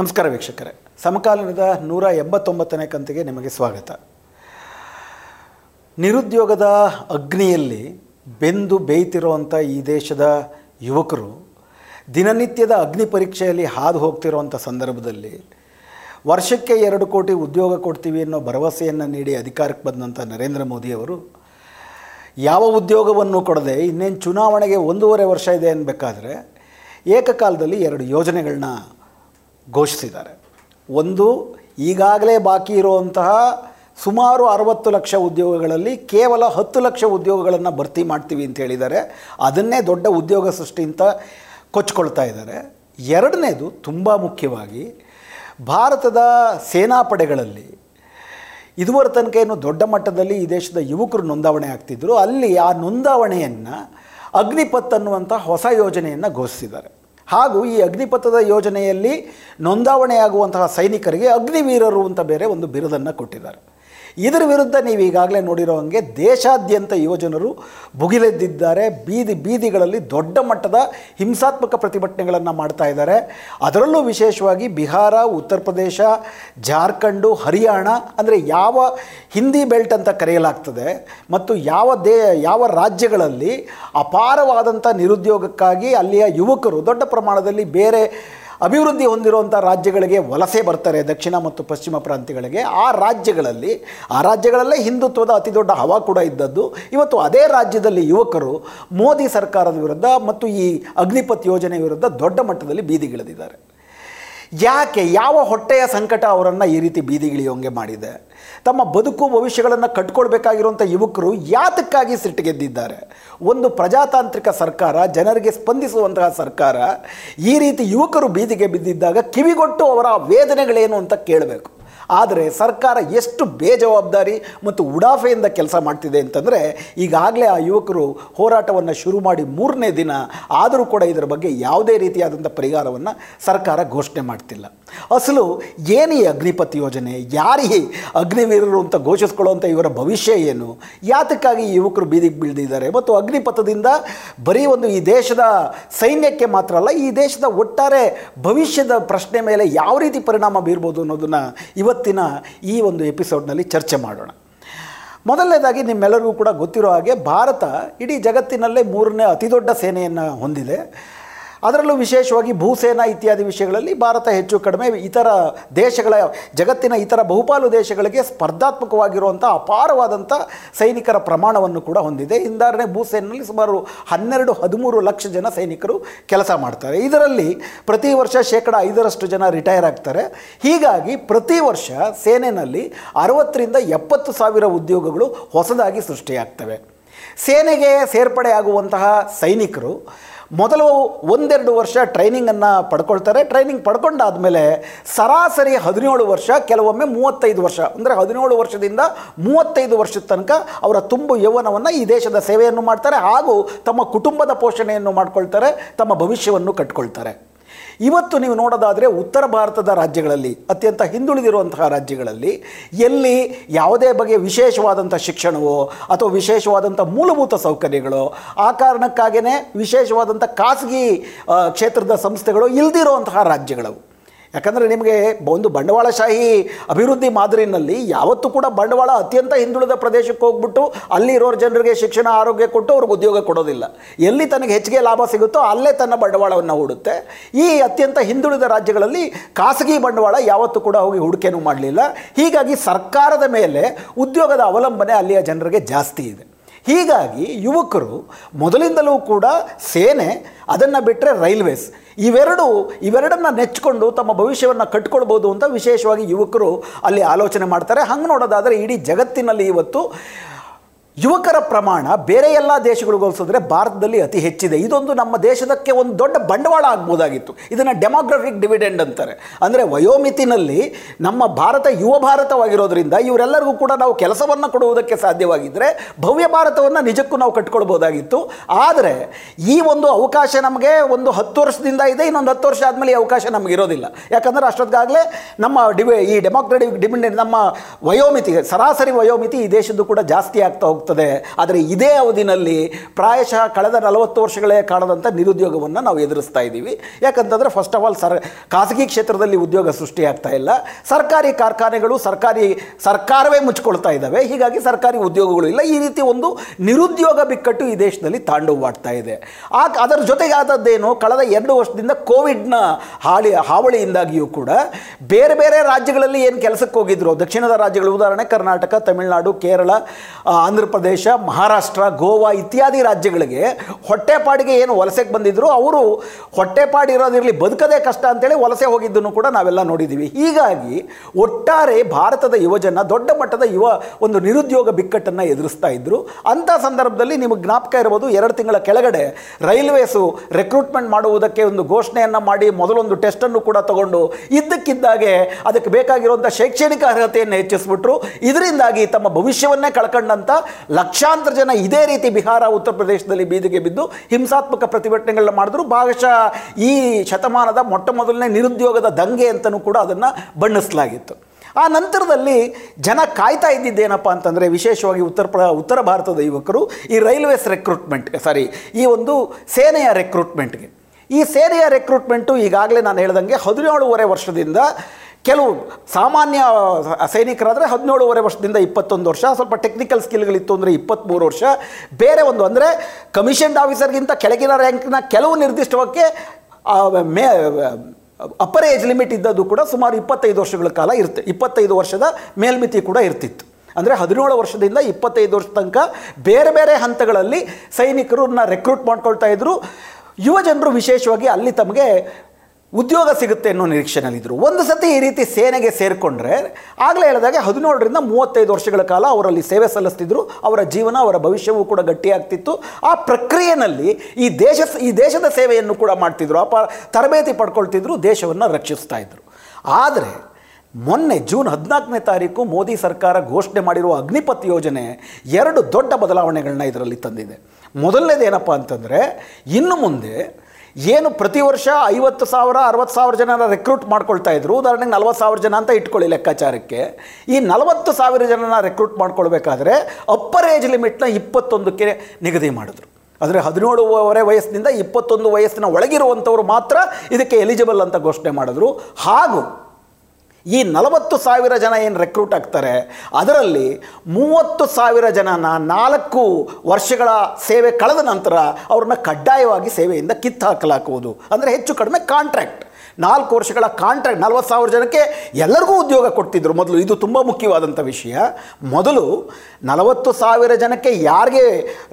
ನಮಸ್ಕಾರ ವೀಕ್ಷಕರೇ. ಸಮಕಾಲೀನದ ನೂರ ಎಂಬತ್ತೊಂಬತ್ತನೇ ಕಂತಿಗೆ ನಿಮಗೆ ಸ್ವಾಗತ. ನಿರುದ್ಯೋಗದ ಅಗ್ನಿಯಲ್ಲಿ ಬೆಂದು ಬೇಯ್ತಿರುವಂಥ ಈ ದೇಶದ ಯುವಕರು ದಿನನಿತ್ಯದ ಅಗ್ನಿ ಪರೀಕ್ಷೆಯಲ್ಲಿ ಹಾದು ಹೋಗ್ತಿರುವಂಥ ಸಂದರ್ಭದಲ್ಲಿ ವರ್ಷಕ್ಕೆ ಎರಡು ಕೋಟಿ ಉದ್ಯೋಗ ಕೊಡ್ತೀವಿ ಅನ್ನೋ ಭರವಸೆಯನ್ನು ನೀಡಿ ಅಧಿಕಾರಕ್ಕೆ ಬಂದಂಥ ನರೇಂದ್ರ ಮೋದಿಯವರು ಯಾವ ಉದ್ಯೋಗವನ್ನು ಕೊಡದೆ ಇನ್ನೇನು ಚುನಾವಣೆಗೆ ಒಂದೂವರೆ ವರ್ಷ ಇದೆ ಅನ್ನಬೇಕಾದ್ರೆ ಏಕಕಾಲದಲ್ಲಿ ಎರಡು ಯೋಜನೆಗಳನ್ನ ಘೋಷಿಸಿದ್ದಾರೆ. ಒಂದು, ಈಗಾಗಲೇ ಬಾಕಿ ಇರುವಂತಹ ಸುಮಾರು ಅರವತ್ತು ಲಕ್ಷ ಉದ್ಯೋಗಗಳಲ್ಲಿ ಕೇವಲ ಹತ್ತು ಲಕ್ಷ ಉದ್ಯೋಗಗಳನ್ನು ಭರ್ತಿ ಮಾಡ್ತೀವಿ ಅಂತ ಹೇಳಿದ್ದಾರೆ. ಅದನ್ನೇ ದೊಡ್ಡ ಉದ್ಯೋಗ ಸೃಷ್ಟಿ ಅಂತ ಕೊಚ್ಕೊಳ್ತಾ ಇದ್ದಾರೆ. ಎರಡನೇದು ತುಂಬ ಮುಖ್ಯವಾಗಿ ಭಾರತದ ಸೇನಾಪಡೆಗಳಲ್ಲಿ ಇದುವರೆ ತನಕ ಏನು ದೊಡ್ಡ ಮಟ್ಟದಲ್ಲಿ ಈ ದೇಶದ ಯುವಕರು ನೋಂದಾವಣೆ ಆಗ್ತಿದ್ರು. ಅಲ್ಲಿ ಆ ನೋಂದಾವಣೆಯನ್ನು ಅಗ್ನಿಪತ್ ಅನ್ನುವಂಥ ಹೊಸ ಯೋಜನೆಯನ್ನು ಘೋಷಿಸಿದ್ದಾರೆ. ಹಾಗೂ ಈ ಅಗ್ನಿಪಥದ ಯೋಜನೆಯಲ್ಲಿ ನೋಂದಾವಣೆಯಾಗುವಂತಹ ಸೈನಿಕರಿಗೆ ಅಗ್ನಿವೀರರು ಅಂತ ಬೇರೆ ಒಂದು ಬಿರುದನ್ನು ಕೊಟ್ಟಿದ್ದಾರೆ. ಇದರ ವಿರುದ್ಧ ನೀವು ಈಗಾಗಲೇ ನೋಡಿರೋ ಹಾಗೆ ದೇಶಾದ್ಯಂತ ಯುವಜನರು ಭುಗಿಲೆದ್ದಿದ್ದಾರೆ. ಬೀದಿ ಬೀದಿಗಳಲ್ಲಿ ದೊಡ್ಡ ಮಟ್ಟದ ಹಿಂಸಾತ್ಮಕ ಪ್ರತಿಭಟನೆಗಳನ್ನು ಮಾಡ್ತಾ ಇದ್ದಾರೆ. ಅದರಲ್ಲೂ ವಿಶೇಷವಾಗಿ ಬಿಹಾರ, ಉತ್ತರ ಪ್ರದೇಶ, ಜಾರ್ಖಂಡು, ಹರಿಯಾಣ ಅಂದರೆ ಯಾವ ಹಿಂದಿ ಬೆಲ್ಟ್ ಅಂತ ಕರೆಯಲಾಗ್ತದೆ ಮತ್ತು ಯಾವ ದೇ ಯಾವ ರಾಜ್ಯಗಳಲ್ಲಿ ಅಪಾರವಾದಂಥ ನಿರುದ್ಯೋಗಕ್ಕಾಗಿ ಅಲ್ಲಿಯ ಯುವಕರು ದೊಡ್ಡ ಪ್ರಮಾಣದಲ್ಲಿ ಬೇರೆ ಅಭಿವೃದ್ಧಿ ಹೊಂದಿರುವಂಥ ರಾಜ್ಯಗಳಿಗೆ ವಲಸೆ ಬರ್ತಾರೆ ದಕ್ಷಿಣ ಮತ್ತು ಪಶ್ಚಿಮ ಪ್ರಾಂತ್ಯಗಳಿಗೆ. ಆ ರಾಜ್ಯಗಳಲ್ಲಿ, ಆ ರಾಜ್ಯಗಳಲ್ಲೇ ಹಿಂದುತ್ವದ ಅತಿ ದೊಡ್ಡ ಹವಾ ಕೂಡ ಇದ್ದದ್ದು. ಇವತ್ತು ಅದೇ ರಾಜ್ಯದಲ್ಲಿ ಯುವಕರು ಮೋದಿ ಸರ್ಕಾರದ ವಿರುದ್ಧ ಮತ್ತು ಈ ಅಗ್ನಿಪಥ್ ಯೋಜನೆ ವಿರುದ್ಧ ದೊಡ್ಡ ಮಟ್ಟದಲ್ಲಿ ಬೀದಿಗಿಳಿದಿದ್ದಾರೆ ಯಾಕೆ, ಯಾವ ಹೊಟ್ಟೆಯ ಸಂಕಟ ಅವರನ್ನು ಈ ರೀತಿ ಬೀದಿಗಿಳಿಯೋಂಗೆ ಮಾಡಿದೆ? ತಮ್ಮ ಬದುಕು ಭವಿಷ್ಯಗಳನ್ನು ಕಟ್ಕೊಳ್ಬೇಕಾಗಿರುವಂಥ ಯುವಕರು ಯಾತಕ್ಕಾಗಿ ಸಿಟ್ಟಿಗೆದ್ದಿದ್ದಾರೆ ಒಂದು ಪ್ರಜಾತಾಂತ್ರಿಕ ಸರ್ಕಾರ, ಜನರಿಗೆ ಸ್ಪಂದಿಸುವಂತಹ ಸರ್ಕಾರ ಈ ರೀತಿ ಯುವಕರು ಬೀದಿಗೆ ಬಿದ್ದಿದ್ದಾಗ ಕಿವಿಗೊಟ್ಟು ಅವರ ವೇದನೆಗಳೇನು ಅಂತ ಕೇಳಬೇಕು. ಆದರೆ ಸರ್ಕಾರ ಎಷ್ಟು ಬೇಜವಾಬ್ದಾರಿ ಮತ್ತು ಉಡಾಫೆಯಿಂದ ಕೆಲಸ ಮಾಡ್ತಿದೆ ಅಂತಂದರೆ ಈಗಾಗಲೇ ಆ ಯುವಕರು ಹೋರಾಟವನ್ನು ಶುರು ಮಾಡಿ ಮೂರನೇ ದಿನ ಆದರೂ ಕೂಡ ಇದರ ಬಗ್ಗೆ ಯಾವುದೇ ರೀತಿಯಾದಂಥ ಪರಿಹಾರವನ್ನು ಸರ್ಕಾರ ಘೋಷಣೆ ಮಾಡ್ತಿಲ್ಲ. ಅಸಲು ಏನು ಈ ಅಗ್ನಿಪಥ್ ಯೋಜನೆ? ಯಾರಿಗೆ ಅಗ್ನಿವೀರರು ಅಂತ ಘೋಷಿಸ್ಕೊಳ್ಳುವಂಥ ಇವರ ಭವಿಷ್ಯ ಏನು? ಯಾತಕ್ಕಾಗಿ ಯುವಕರು ಬೀದಿಗೆ ಬೀಳ್ದಿದ್ದಾರೆ? ಮತ್ತು ಅಗ್ನಿಪಥದಿಂದ ಬರೀ ಒಂದು ಈ ದೇಶದ ಸೈನ್ಯಕ್ಕೆ ಮಾತ್ರ ಅಲ್ಲ, ಈ ದೇಶದ ಒಟ್ಟಾರೆ ಭವಿಷ್ಯದ ಪ್ರಶ್ನೆ ಮೇಲೆ ಯಾವ ರೀತಿ ಪರಿಣಾಮ ಬೀರ್ಬೋದು ಅನ್ನೋದನ್ನು ಇವತ್ತಿನ ಈ ಒಂದು ಎಪಿಸೋಡ್ನಲ್ಲಿ ಚರ್ಚೆ ಮಾಡೋಣ. ಮೊದಲನೇದಾಗಿ ನಿಮ್ಮೆಲ್ಲರಿಗೂ ಕೂಡ ಗೊತ್ತಿರೋ ಹಾಗೆ ಭಾರತ ಇಡೀ ಜಗತ್ತಿನಲ್ಲೇ ಮೂರನೇ ಅತಿದೊಡ್ಡ ಸೇನೆಯನ್ನು ಹೊಂದಿದೆ. ಅದರಲ್ಲೂ ವಿಶೇಷವಾಗಿ ಭೂಸೇನಾ ಇತ್ಯಾದಿ ವಿಷಯಗಳಲ್ಲಿ ಭಾರತ ಹೆಚ್ಚು ಕಡಿಮೆ ಇತರ ದೇಶಗಳ, ಜಗತ್ತಿನ ಇತರ ಬಹುಪಾಲು ದೇಶಗಳಿಗೆ ಸ್ಪರ್ಧಾತ್ಮಕವಾಗಿರುವಂಥ ಅಪಾರವಾದಂಥ ಸೈನಿಕರ ಪ್ರಮಾಣವನ್ನು ಕೂಡ ಹೊಂದಿದೆ. ಇಂದಾರಣೆ ಭೂಸೇನೆಯಲ್ಲಿ ಸುಮಾರು ಹನ್ನೆರಡು, ಹದಿಮೂರು ಲಕ್ಷ ಜನ ಸೈನಿಕರು ಕೆಲಸ ಮಾಡ್ತಾರೆ. ಇದರಲ್ಲಿ ಪ್ರತಿ ವರ್ಷ ಶೇಕಡ ಐದರಷ್ಟು ಜನ ರಿಟೈರ್ ಆಗ್ತಾರೆ. ಹೀಗಾಗಿ ಪ್ರತಿ ವರ್ಷ ಸೇನೆಯಲ್ಲಿ ಅರವತ್ತರಿಂದ ಎಪ್ಪತ್ತು ಸಾವಿರ ಉದ್ಯೋಗಗಳು ಹೊಸದಾಗಿ ಸೃಷ್ಟಿಯಾಗ್ತವೆ. ಸೇನೆಗೆ ಸೇರ್ಪಡೆಯಾಗುವಂತಹ ಸೈನಿಕರು ಮೊದಲು ಒಂದೆರಡು ವರ್ಷ ಟ್ರೈನಿಂಗನ್ನು ಪಡ್ಕೊಳ್ತಾರೆ. ಟ್ರೈನಿಂಗ್ ಪಡ್ಕೊಂಡಾದಮೇಲೆ ಸರಾಸರಿ ಹದಿನೇಳು ವರ್ಷ, ಕೆಲವೊಮ್ಮೆ ಮೂವತ್ತೈದು ವರ್ಷ. ಅಂದರೆ ಹದಿನೇಳು ವರ್ಷದಿಂದ ಮೂವತ್ತೈದು ವರ್ಷದ ತನಕ ಅವರ ತುಂಬು ಯೌವನವನ್ನು ಈ ದೇಶದ ಸೇವೆಯನ್ನು ಮಾಡ್ತಾರೆ ಹಾಗೂ ತಮ್ಮ ಕುಟುಂಬದ ಪೋಷಣೆಯನ್ನು ಮಾಡ್ಕೊಳ್ತಾರೆ, ತಮ್ಮ ಭವಿಷ್ಯವನ್ನು ಕಟ್ಕೊಳ್ತಾರೆ. ಇವತ್ತು ನೀವು ನೋಡೋದಾದರೆ ಉತ್ತರ ಭಾರತದ ರಾಜ್ಯಗಳಲ್ಲಿ, ಅತ್ಯಂತ ಹಿಂದುಳಿದಿರುವಂತಹ ರಾಜ್ಯಗಳಲ್ಲಿ, ಎಲ್ಲಿ ಯಾವುದೇ ಬಗೆಯ ವಿಶೇಷವಾದಂಥ ಶಿಕ್ಷಣವೋ ಅಥವಾ ವಿಶೇಷವಾದಂಥ ಮೂಲಭೂತ ಸೌಕರ್ಯಗಳು, ಆ ಕಾರಣಕ್ಕಾಗಿಯೇ ವಿಶೇಷವಾದಂಥ ಖಾಸಗಿ ಕ್ಷೇತ್ರದ ಸಂಸ್ಥೆಗಳು ಇಲ್ದಿರುವಂತಹ ರಾಜ್ಯಗಳವು. ಯಾಕಂದರೆ ನಿಮಗೆ ಒಂದು ಬಂಡವಾಳಶಾಹಿ ಅಭಿವೃದ್ಧಿ ಮಾದರಿನಲ್ಲಿ ಯಾವತ್ತೂ ಕೂಡ ಬಂಡವಾಳ ಅತ್ಯಂತ ಹಿಂದುಳಿದ ಪ್ರದೇಶಕ್ಕೆ ಹೋಗ್ಬಿಟ್ಟು ಅಲ್ಲಿ ಇರೋರು ಜನರಿಗೆ ಶಿಕ್ಷಣ, ಆರೋಗ್ಯ ಕೊಟ್ಟು ಅವ್ರಿಗೆ ಉದ್ಯೋಗ ಕೊಡೋದಿಲ್ಲ. ಎಲ್ಲಿ ತನಗೆ ಹೆಚ್ಚಿಗೆ ಲಾಭ ಸಿಗುತ್ತೋ ಅಲ್ಲೇ ತನ್ನ ಬಂಡವಾಳವನ್ನು ಹೂಡುತ್ತೆ. ಈ ಅತ್ಯಂತ ಹಿಂದುಳಿದ ರಾಜ್ಯಗಳಲ್ಲಿ ಖಾಸಗಿ ಬಂಡವಾಳ ಯಾವತ್ತೂ ಕೂಡ ಹೋಗಿ ಹೂಡಿಕೆನೂ ಮಾಡಲಿಲ್ಲ. ಹೀಗಾಗಿ ಸರ್ಕಾರದ ಮೇಲೆ ಉದ್ಯೋಗದ ಅವಲಂಬನೆ ಅಲ್ಲಿಯ ಜನರಿಗೆ ಜಾಸ್ತಿ ಇದೆ. ಹೀಗಾಗಿ ಯುವಕರು ಮೊದಲಿಂದಲೂ ಕೂಡ ಸೇನೆ ಅದನ್ನು ಬಿಟ್ಟರೆ ರೈಲ್ವೇಸ್. ಇವೆರಡು, ಇವೆರಡನ್ನು ನೆಚ್ಚಿಕೊಂಡು ತಮ್ಮ ಭವಿಷ್ಯವನ್ನು ಕಟ್ಕೊಳ್ಬೋದು ಅಂತ ವಿಶೇಷವಾಗಿ ಯುವಕರು ಅಲ್ಲಿ ಆಲೋಚನೆ ಮಾಡ್ತಾರೆ. ಹಂಗೆ ನೋಡೋದಾದರೆ ಇಡೀ ಜಗತ್ತಿನಲ್ಲಿ ಇವತ್ತು ಯುವಕರ ಪ್ರಮಾಣ ಬೇರೆ ಎಲ್ಲ ದೇಶಗಳಿಗೆ ಹೋಲಿಸಿದ್ರೆ ಭಾರತದಲ್ಲಿ ಅತಿ ಹೆಚ್ಚಿದೆ. ಇದೊಂದು ನಮ್ಮ ದೇಶದಕ್ಕೆ ಒಂದು ದೊಡ್ಡ ಬಂಡವಾಳ ಆಗ್ಬೋದಾಗಿತ್ತು. ಇದನ್ನು ಡೆಮೋಗ್ರಫಿಕ್ ಡಿವಿಡೆಂಡ್ ಅಂತಾರೆ. ಅಂದರೆ ವಯೋಮಿತಿನಲ್ಲಿ ನಮ್ಮ ಭಾರತ ಯುವ ಭಾರತವಾಗಿರೋದ್ರಿಂದ ಇವರೆಲ್ಲರಿಗೂ ಕೂಡ ನಾವು ಕೆಲಸವನ್ನು ಕೊಡುವುದಕ್ಕೆ ಸಾಧ್ಯವಾಗಿದ್ದರೆ ಭವ್ಯ ಭಾರತವನ್ನು ನಿಜಕ್ಕೂ ನಾವು ಕಟ್ಕೊಳ್ಬೋದಾಗಿತ್ತು. ಆದರೆ ಈ ಒಂದು ಅವಕಾಶ ನಮಗೆ ಒಂದು ಹತ್ತು ವರ್ಷದಿಂದ ಇದೆ, ಇನ್ನೊಂದು ಹತ್ತು ವರ್ಷ ಆದಮೇಲೆ ಈ ಅವಕಾಶ ನಮಗೆ ಇರೋದಿಲ್ಲ. ಯಾಕಂದರೆ ಅಷ್ಟೊತ್ತಿಗಾಗಲೇ ನಮ್ಮ ಡಿವಿ ಈ ಡೆಮೋಕ್ರೆಟಿಕ್ ಡಿವಿಡೆಂಡ್, ನಮ್ಮ ವಯೋಮಿತಿ, ಸರಾಸರಿ ವಯೋಮಿತಿ ಈ ದೇಶದ್ದು ಕೂಡ ಜಾಸ್ತಿ ಆಗ್ತಾ ಹೋಗ್ತಾ ಹೋಗ್ತದೆ. ಆದರೆ ಇದೇ ಅವಧಿನಲ್ಲಿ ಪ್ರಾಯಶಃ ಕಳೆದ ನಲವತ್ತು ವರ್ಷಗಳೇ ಕಾಣದಂಥ ನಿರುದ್ಯೋಗವನ್ನು ನಾವು ಎದುರಿಸ್ತಾ ಇದ್ದೀವಿ. ಯಾಕಂತಂದರೆ ಫಸ್ಟ್ ಆಫ್ ಆಲ್ ಸರ್, ಖಾಸಗಿ ಕ್ಷೇತ್ರದಲ್ಲಿ ಉದ್ಯೋಗ ಸೃಷ್ಟಿಯಾಗ್ತಾ ಇಲ್ಲ. ಸರ್ಕಾರಿ ಕಾರ್ಖಾನೆಗಳು ಸರ್ಕಾರಿ, ಸರ್ಕಾರವೇ ಮುಚ್ಚಿಕೊಳ್ತಾ ಇದ್ದಾವೆ. ಹೀಗಾಗಿ ಸರ್ಕಾರಿ ಉದ್ಯೋಗಗಳು ಇಲ್ಲ. ಈ ರೀತಿ ಒಂದು ನಿರುದ್ಯೋಗ ಬಿಕ್ಕಟ್ಟು ಈ ದೇಶದಲ್ಲಿ ತಾಂಡವವಾಡ್ತಾ ಇದೆ. ಆ, ಅದರ ಜೊತೆಗೆ ಆದದ್ದೇನು ಕಳೆದ ಎರಡು ವರ್ಷದಿಂದ ಕೋವಿಡ್ನ ಹಾಳಿ, ಹಾವಳಿಯಿಂದಾಗಿಯೂ ಕೂಡ ಬೇರೆ ಬೇರೆ ರಾಜ್ಯಗಳಲ್ಲಿ ಏನು ಕೆಲಸಕ್ಕೆ ಹೋಗಿದ್ರು? ದಕ್ಷಿಣದ ರಾಜ್ಯಗಳು, ಉದಾಹರಣೆ ಕರ್ನಾಟಕ, ತಮಿಳುನಾಡು, ಕೇರಳ ಆಂಧ್ರ ಪ್ರದೇಶ, ಮಹಾರಾಷ್ಟ್ರ, ಗೋವಾ ಇತ್ಯಾದಿ ರಾಜ್ಯಗಳಿಗೆ ಹೊಟ್ಟೆಪಾಡಿಗೆ ಏನು ವಲಸೆಗೆ ಬಂದಿದ್ರು ಅವರು ಹೊಟ್ಟೆಪಾಡಿರೋದಿರಲಿ ಬದುಕದೇ ಕಷ್ಟ ಅಂತೇಳಿ ವಲಸೆ ಹೋಗಿದ್ದನ್ನು ಕೂಡ ನಾವೆಲ್ಲ ನೋಡಿದ್ದೀವಿ. ಹೀಗಾಗಿ ಒಟ್ಟಾರೆ ಭಾರತದ ಯುವಜನ, ದೊಡ್ಡ ಮಟ್ಟದ ಯುವ ಒಂದು ನಿರುದ್ಯೋಗ ಬಿಕ್ಕಟ್ಟನ್ನು ಎದುರಿಸ್ತಾ ಇದ್ದರು ಅಂಥ ಸಂದರ್ಭದಲ್ಲಿ ನಿಮಗೆ ಜ್ಞಾಪಕ ಇರ್ಬೋದು, ಎರಡು ತಿಂಗಳ ಕೆಳಗಡೆ ರೈಲ್ವೇಸು ರೆಕ್ರೂಟ್ಮೆಂಟ್ ಮಾಡುವುದಕ್ಕೆ ಒಂದು ಘೋಷಣೆಯನ್ನು ಮಾಡಿ ಮೊದಲೊಂದು ಟೆಸ್ಟನ್ನು ಕೂಡ ತಗೊಂಡು ಇದ್ದಕ್ಕಿದ್ದಾಗೆ ಅದಕ್ಕೆ ಬೇಕಾಗಿರುವಂಥ ಶೈಕ್ಷಣಿಕ ಅರ್ಹತೆಯನ್ನು ಹೆಚ್ಚಿಸ್ಬಿಟ್ರು. ಇದರಿಂದಾಗಿ ತಮ್ಮ ಭವಿಷ್ಯವನ್ನೇ ಕಳ್ಕೊಂಡಂಥ ಲಕ್ಷಾಂತರ ಜನ ಇದೇ ರೀತಿ ಬಿಹಾರ, ಉತ್ತರ ಪ್ರದೇಶದಲ್ಲಿ ಬೀದಿಗೆ ಬಿದ್ದು ಹಿಂಸಾತ್ಮಕ ಪ್ರತಿಭಟನೆಗಳನ್ನ ಮಾಡಿದ್ರು. ಭಾಗಶಃ ಈ ಶತಮಾನದ ಮೊಟ್ಟ ಮೊದಲನೇ ನಿರುದ್ಯೋಗದ ದಂಗೆ ಅಂತಲೂ ಕೂಡ ಅದನ್ನು ಬಣ್ಣಿಸಲಾಗಿತ್ತು. ಆ ನಂತರದಲ್ಲಿ ಜನ ಕಾಯ್ತಾ ಇದ್ದಿದ್ದೇನಪ್ಪ ಅಂತಂದರೆ ವಿಶೇಷವಾಗಿ ಉತ್ತರ ಪ್ರ, ಉತ್ತರ ಭಾರತದ ಯುವಕರು ಈ ರೈಲ್ವೇಸ್ ರೆಕ್ರೂಟ್ಮೆಂಟ್ ಸಾರಿ ಈ ಒಂದು ಸೇನೆಯ ರೆಕ್ರೂಟ್ಮೆಂಟ್ಗೆ. ಈ ಸೇನೆಯ ರೆಕ್ರೂಟ್ಮೆಂಟು ಈಗಾಗಲೇ ನಾನು ಹೇಳ್ದಂಗೆ ಹದಿನೇಳುವರೆ ವರ್ಷದಿಂದ ಕೆಲವು ಸಾಮಾನ್ಯ ಸೈನಿಕರಾದರೆ ಹದಿನೇಳುವರೆ ವರ್ಷದಿಂದ ಇಪ್ಪತ್ತೊಂದು ವರ್ಷ, ಸ್ವಲ್ಪ ಟೆಕ್ನಿಕಲ್ ಸ್ಕಿಲ್ಗಳಿತ್ತು ಅಂದರೆ ಇಪ್ಪತ್ತ್ಮೂರು ವರ್ಷ. ಬೇರೆ ಒಂದು ಅಂದರೆ ಕಮಿಷನ್ಡ್ ಆಫೀಸರ್ಗಿಂತ ಕೆಳಗಿನ ರ್ಯಾಂಕ್ನ ಕೆಲವು ನಿರ್ದಿಷ್ಟವಾಗಿ ಮೇ ಅಪ್ಪರ್ ಏಜ್ ಲಿಮಿಟ್ ಇದ್ದದ್ದು ಕೂಡ ಸುಮಾರು ಇಪ್ಪತ್ತೈದು ವರ್ಷಗಳ ಕಾಲ ಇರುತ್ತೆ. ಇಪ್ಪತ್ತೈದು ವರ್ಷದ ಮೇಲ್ಮಿತಿ ಕೂಡ ಇರ್ತಿತ್ತು. ಅಂದರೆ ಹದಿನೇಳು ವರ್ಷದಿಂದ ಇಪ್ಪತ್ತೈದು ವರ್ಷ ತನಕ ಬೇರೆ ಬೇರೆ ಹಂತಗಳಲ್ಲಿ ಸೈನಿಕರನ್ನ ರೆಕ್ರೂಟ್ ಮಾಡ್ಕೊಳ್ತಾ ಇದ್ದರು ಯುವ ಜನರು ವಿಶೇಷವಾಗಿ ಅಲ್ಲಿ ತಮಗೆ ಉದ್ಯೋಗ ಸಿಗುತ್ತೆ ಅನ್ನೋ ನಿರೀಕ್ಷೆನಲ್ಲಿದ್ದರು ಒಂದು ಸತಿ ಈ ರೀತಿ ಸೇನೆಗೆ ಸೇರಿಕೊಂಡ್ರೆ, ಆಗಲೇ ಹೇಳಿದಾಗ ಹದಿನೇಳರಿಂದ ಮೂವತ್ತೈದು ವರ್ಷಗಳ ಕಾಲ ಅವರಲ್ಲಿ ಸೇವೆ ಸಲ್ಲಿಸ್ತಿದ್ರು, ಅವರ ಜೀವನ, ಅವರ ಭವಿಷ್ಯವೂ ಕೂಡ ಗಟ್ಟಿಯಾಗ್ತಿತ್ತು. ಆ ಪ್ರಕ್ರಿಯೆಯಲ್ಲಿ ಈ ದೇಶ, ಈ ದೇಶದ ಸೇವೆಯನ್ನು ಕೂಡ ಮಾಡ್ತಿದ್ರು. ಆ ತರಬೇತಿ ಪಡ್ಕೊಳ್ತಿದ್ರು, ದೇಶವನ್ನು ರಕ್ಷಿಸ್ತಾ ಇದ್ರು. ಆದರೆ, ಮೊನ್ನೆ ಜೂನ್ ಹದಿನಾಲ್ಕನೇ ತಾರೀಕು ಮೋದಿ ಸರ್ಕಾರ ಘೋಷಣೆ ಮಾಡಿರುವ ಅಗ್ನಿಪಥ್ ಯೋಜನೆ ಎರಡು ದೊಡ್ಡ ಬದಲಾವಣೆಗಳನ್ನ ಇದರಲ್ಲಿ ತಂದಿದೆ. ಮೊದಲನೇದೇನಪ್ಪ ಅಂತಂದರೆ, ಇನ್ನು ಮುಂದೆ ಏನು ಪ್ರತಿ ವರ್ಷ ಐವತ್ತು ಸಾವಿರ, ಅರವತ್ತು ಸಾವಿರ ಜನ ರೆಕ್ರೂಟ್ ಮಾಡ್ಕೊಳ್ತಾ ಇದ್ರು. ಉದಾಹರಣೆಗೆ ನಲ್ವತ್ತು ಸಾವಿರ ಜನ ಅಂತ ಇಟ್ಕೊಳ್ಳಿ ಲೆಕ್ಕಾಚಾರಕ್ಕೆ. ಈ ನಲವತ್ತು ಸಾವಿರ ಜನನ ರೆಕ್ರೂಟ್ ಮಾಡ್ಕೊಳ್ಬೇಕಾದ್ರೆ ಅಪ್ಪರ್ ಏಜ್ ಲಿಮಿಟ್ನ ಇಪ್ಪತ್ತೊಂದಕ್ಕೆ ನಿಗದಿ ಮಾಡಿದ್ರು. ಅಂದರೆ ಹದಿನೇಳುವರೆ ವಯಸ್ಸಿನಿಂದ ಇಪ್ಪತ್ತೊಂದು ವಯಸ್ಸಿನ ಒಳಗಿರುವಂಥವ್ರು ಮಾತ್ರ ಇದಕ್ಕೆ ಎಲಿಜಿಬಲ್ ಅಂತ ಘೋಷಣೆ ಮಾಡಿದ್ರು. ಹಾಗೂ ಈ ನಲವತ್ತು ಸಾವಿರ ಜನ ಏನು ರೆಕ್ರೂಟ್ ಆಗ್ತಾರೆ, ಅದರಲ್ಲಿ ಮೂವತ್ತು ಸಾವಿರ ಜನನ ನಾಲ್ಕು ವರ್ಷಗಳ ಸೇವೆ ಕಳೆದ ನಂತರ ಅವ್ರನ್ನ ಕಡ್ಡಾಯವಾಗಿ ಸೇವೆಯಿಂದ ಕಿತ್ತು ಹಾಕಲಾಗುವುದು ಅಂದರೆ ಹೆಚ್ಚು ಕಡಿಮೆ ಕಾಂಟ್ರಾಕ್ಟ್ ನಾಲ್ಕು ವರ್ಷಗಳ ಕಾಂಟ್ರಾಕ್ಟ್ ನಲ್ವತ್ತು ಸಾವಿರ ಜನಕ್ಕೆ ಎಲ್ಲರಿಗೂ ಉದ್ಯೋಗ ಕೊಡ್ತಿದ್ರು. ಮೊದಲು ಇದು ತುಂಬ ಮುಖ್ಯವಾದಂಥ ವಿಷಯ. ಮೊದಲು ನಲವತ್ತು ಸಾವಿರ ಜನಕ್ಕೆ ಯಾರಿಗೆ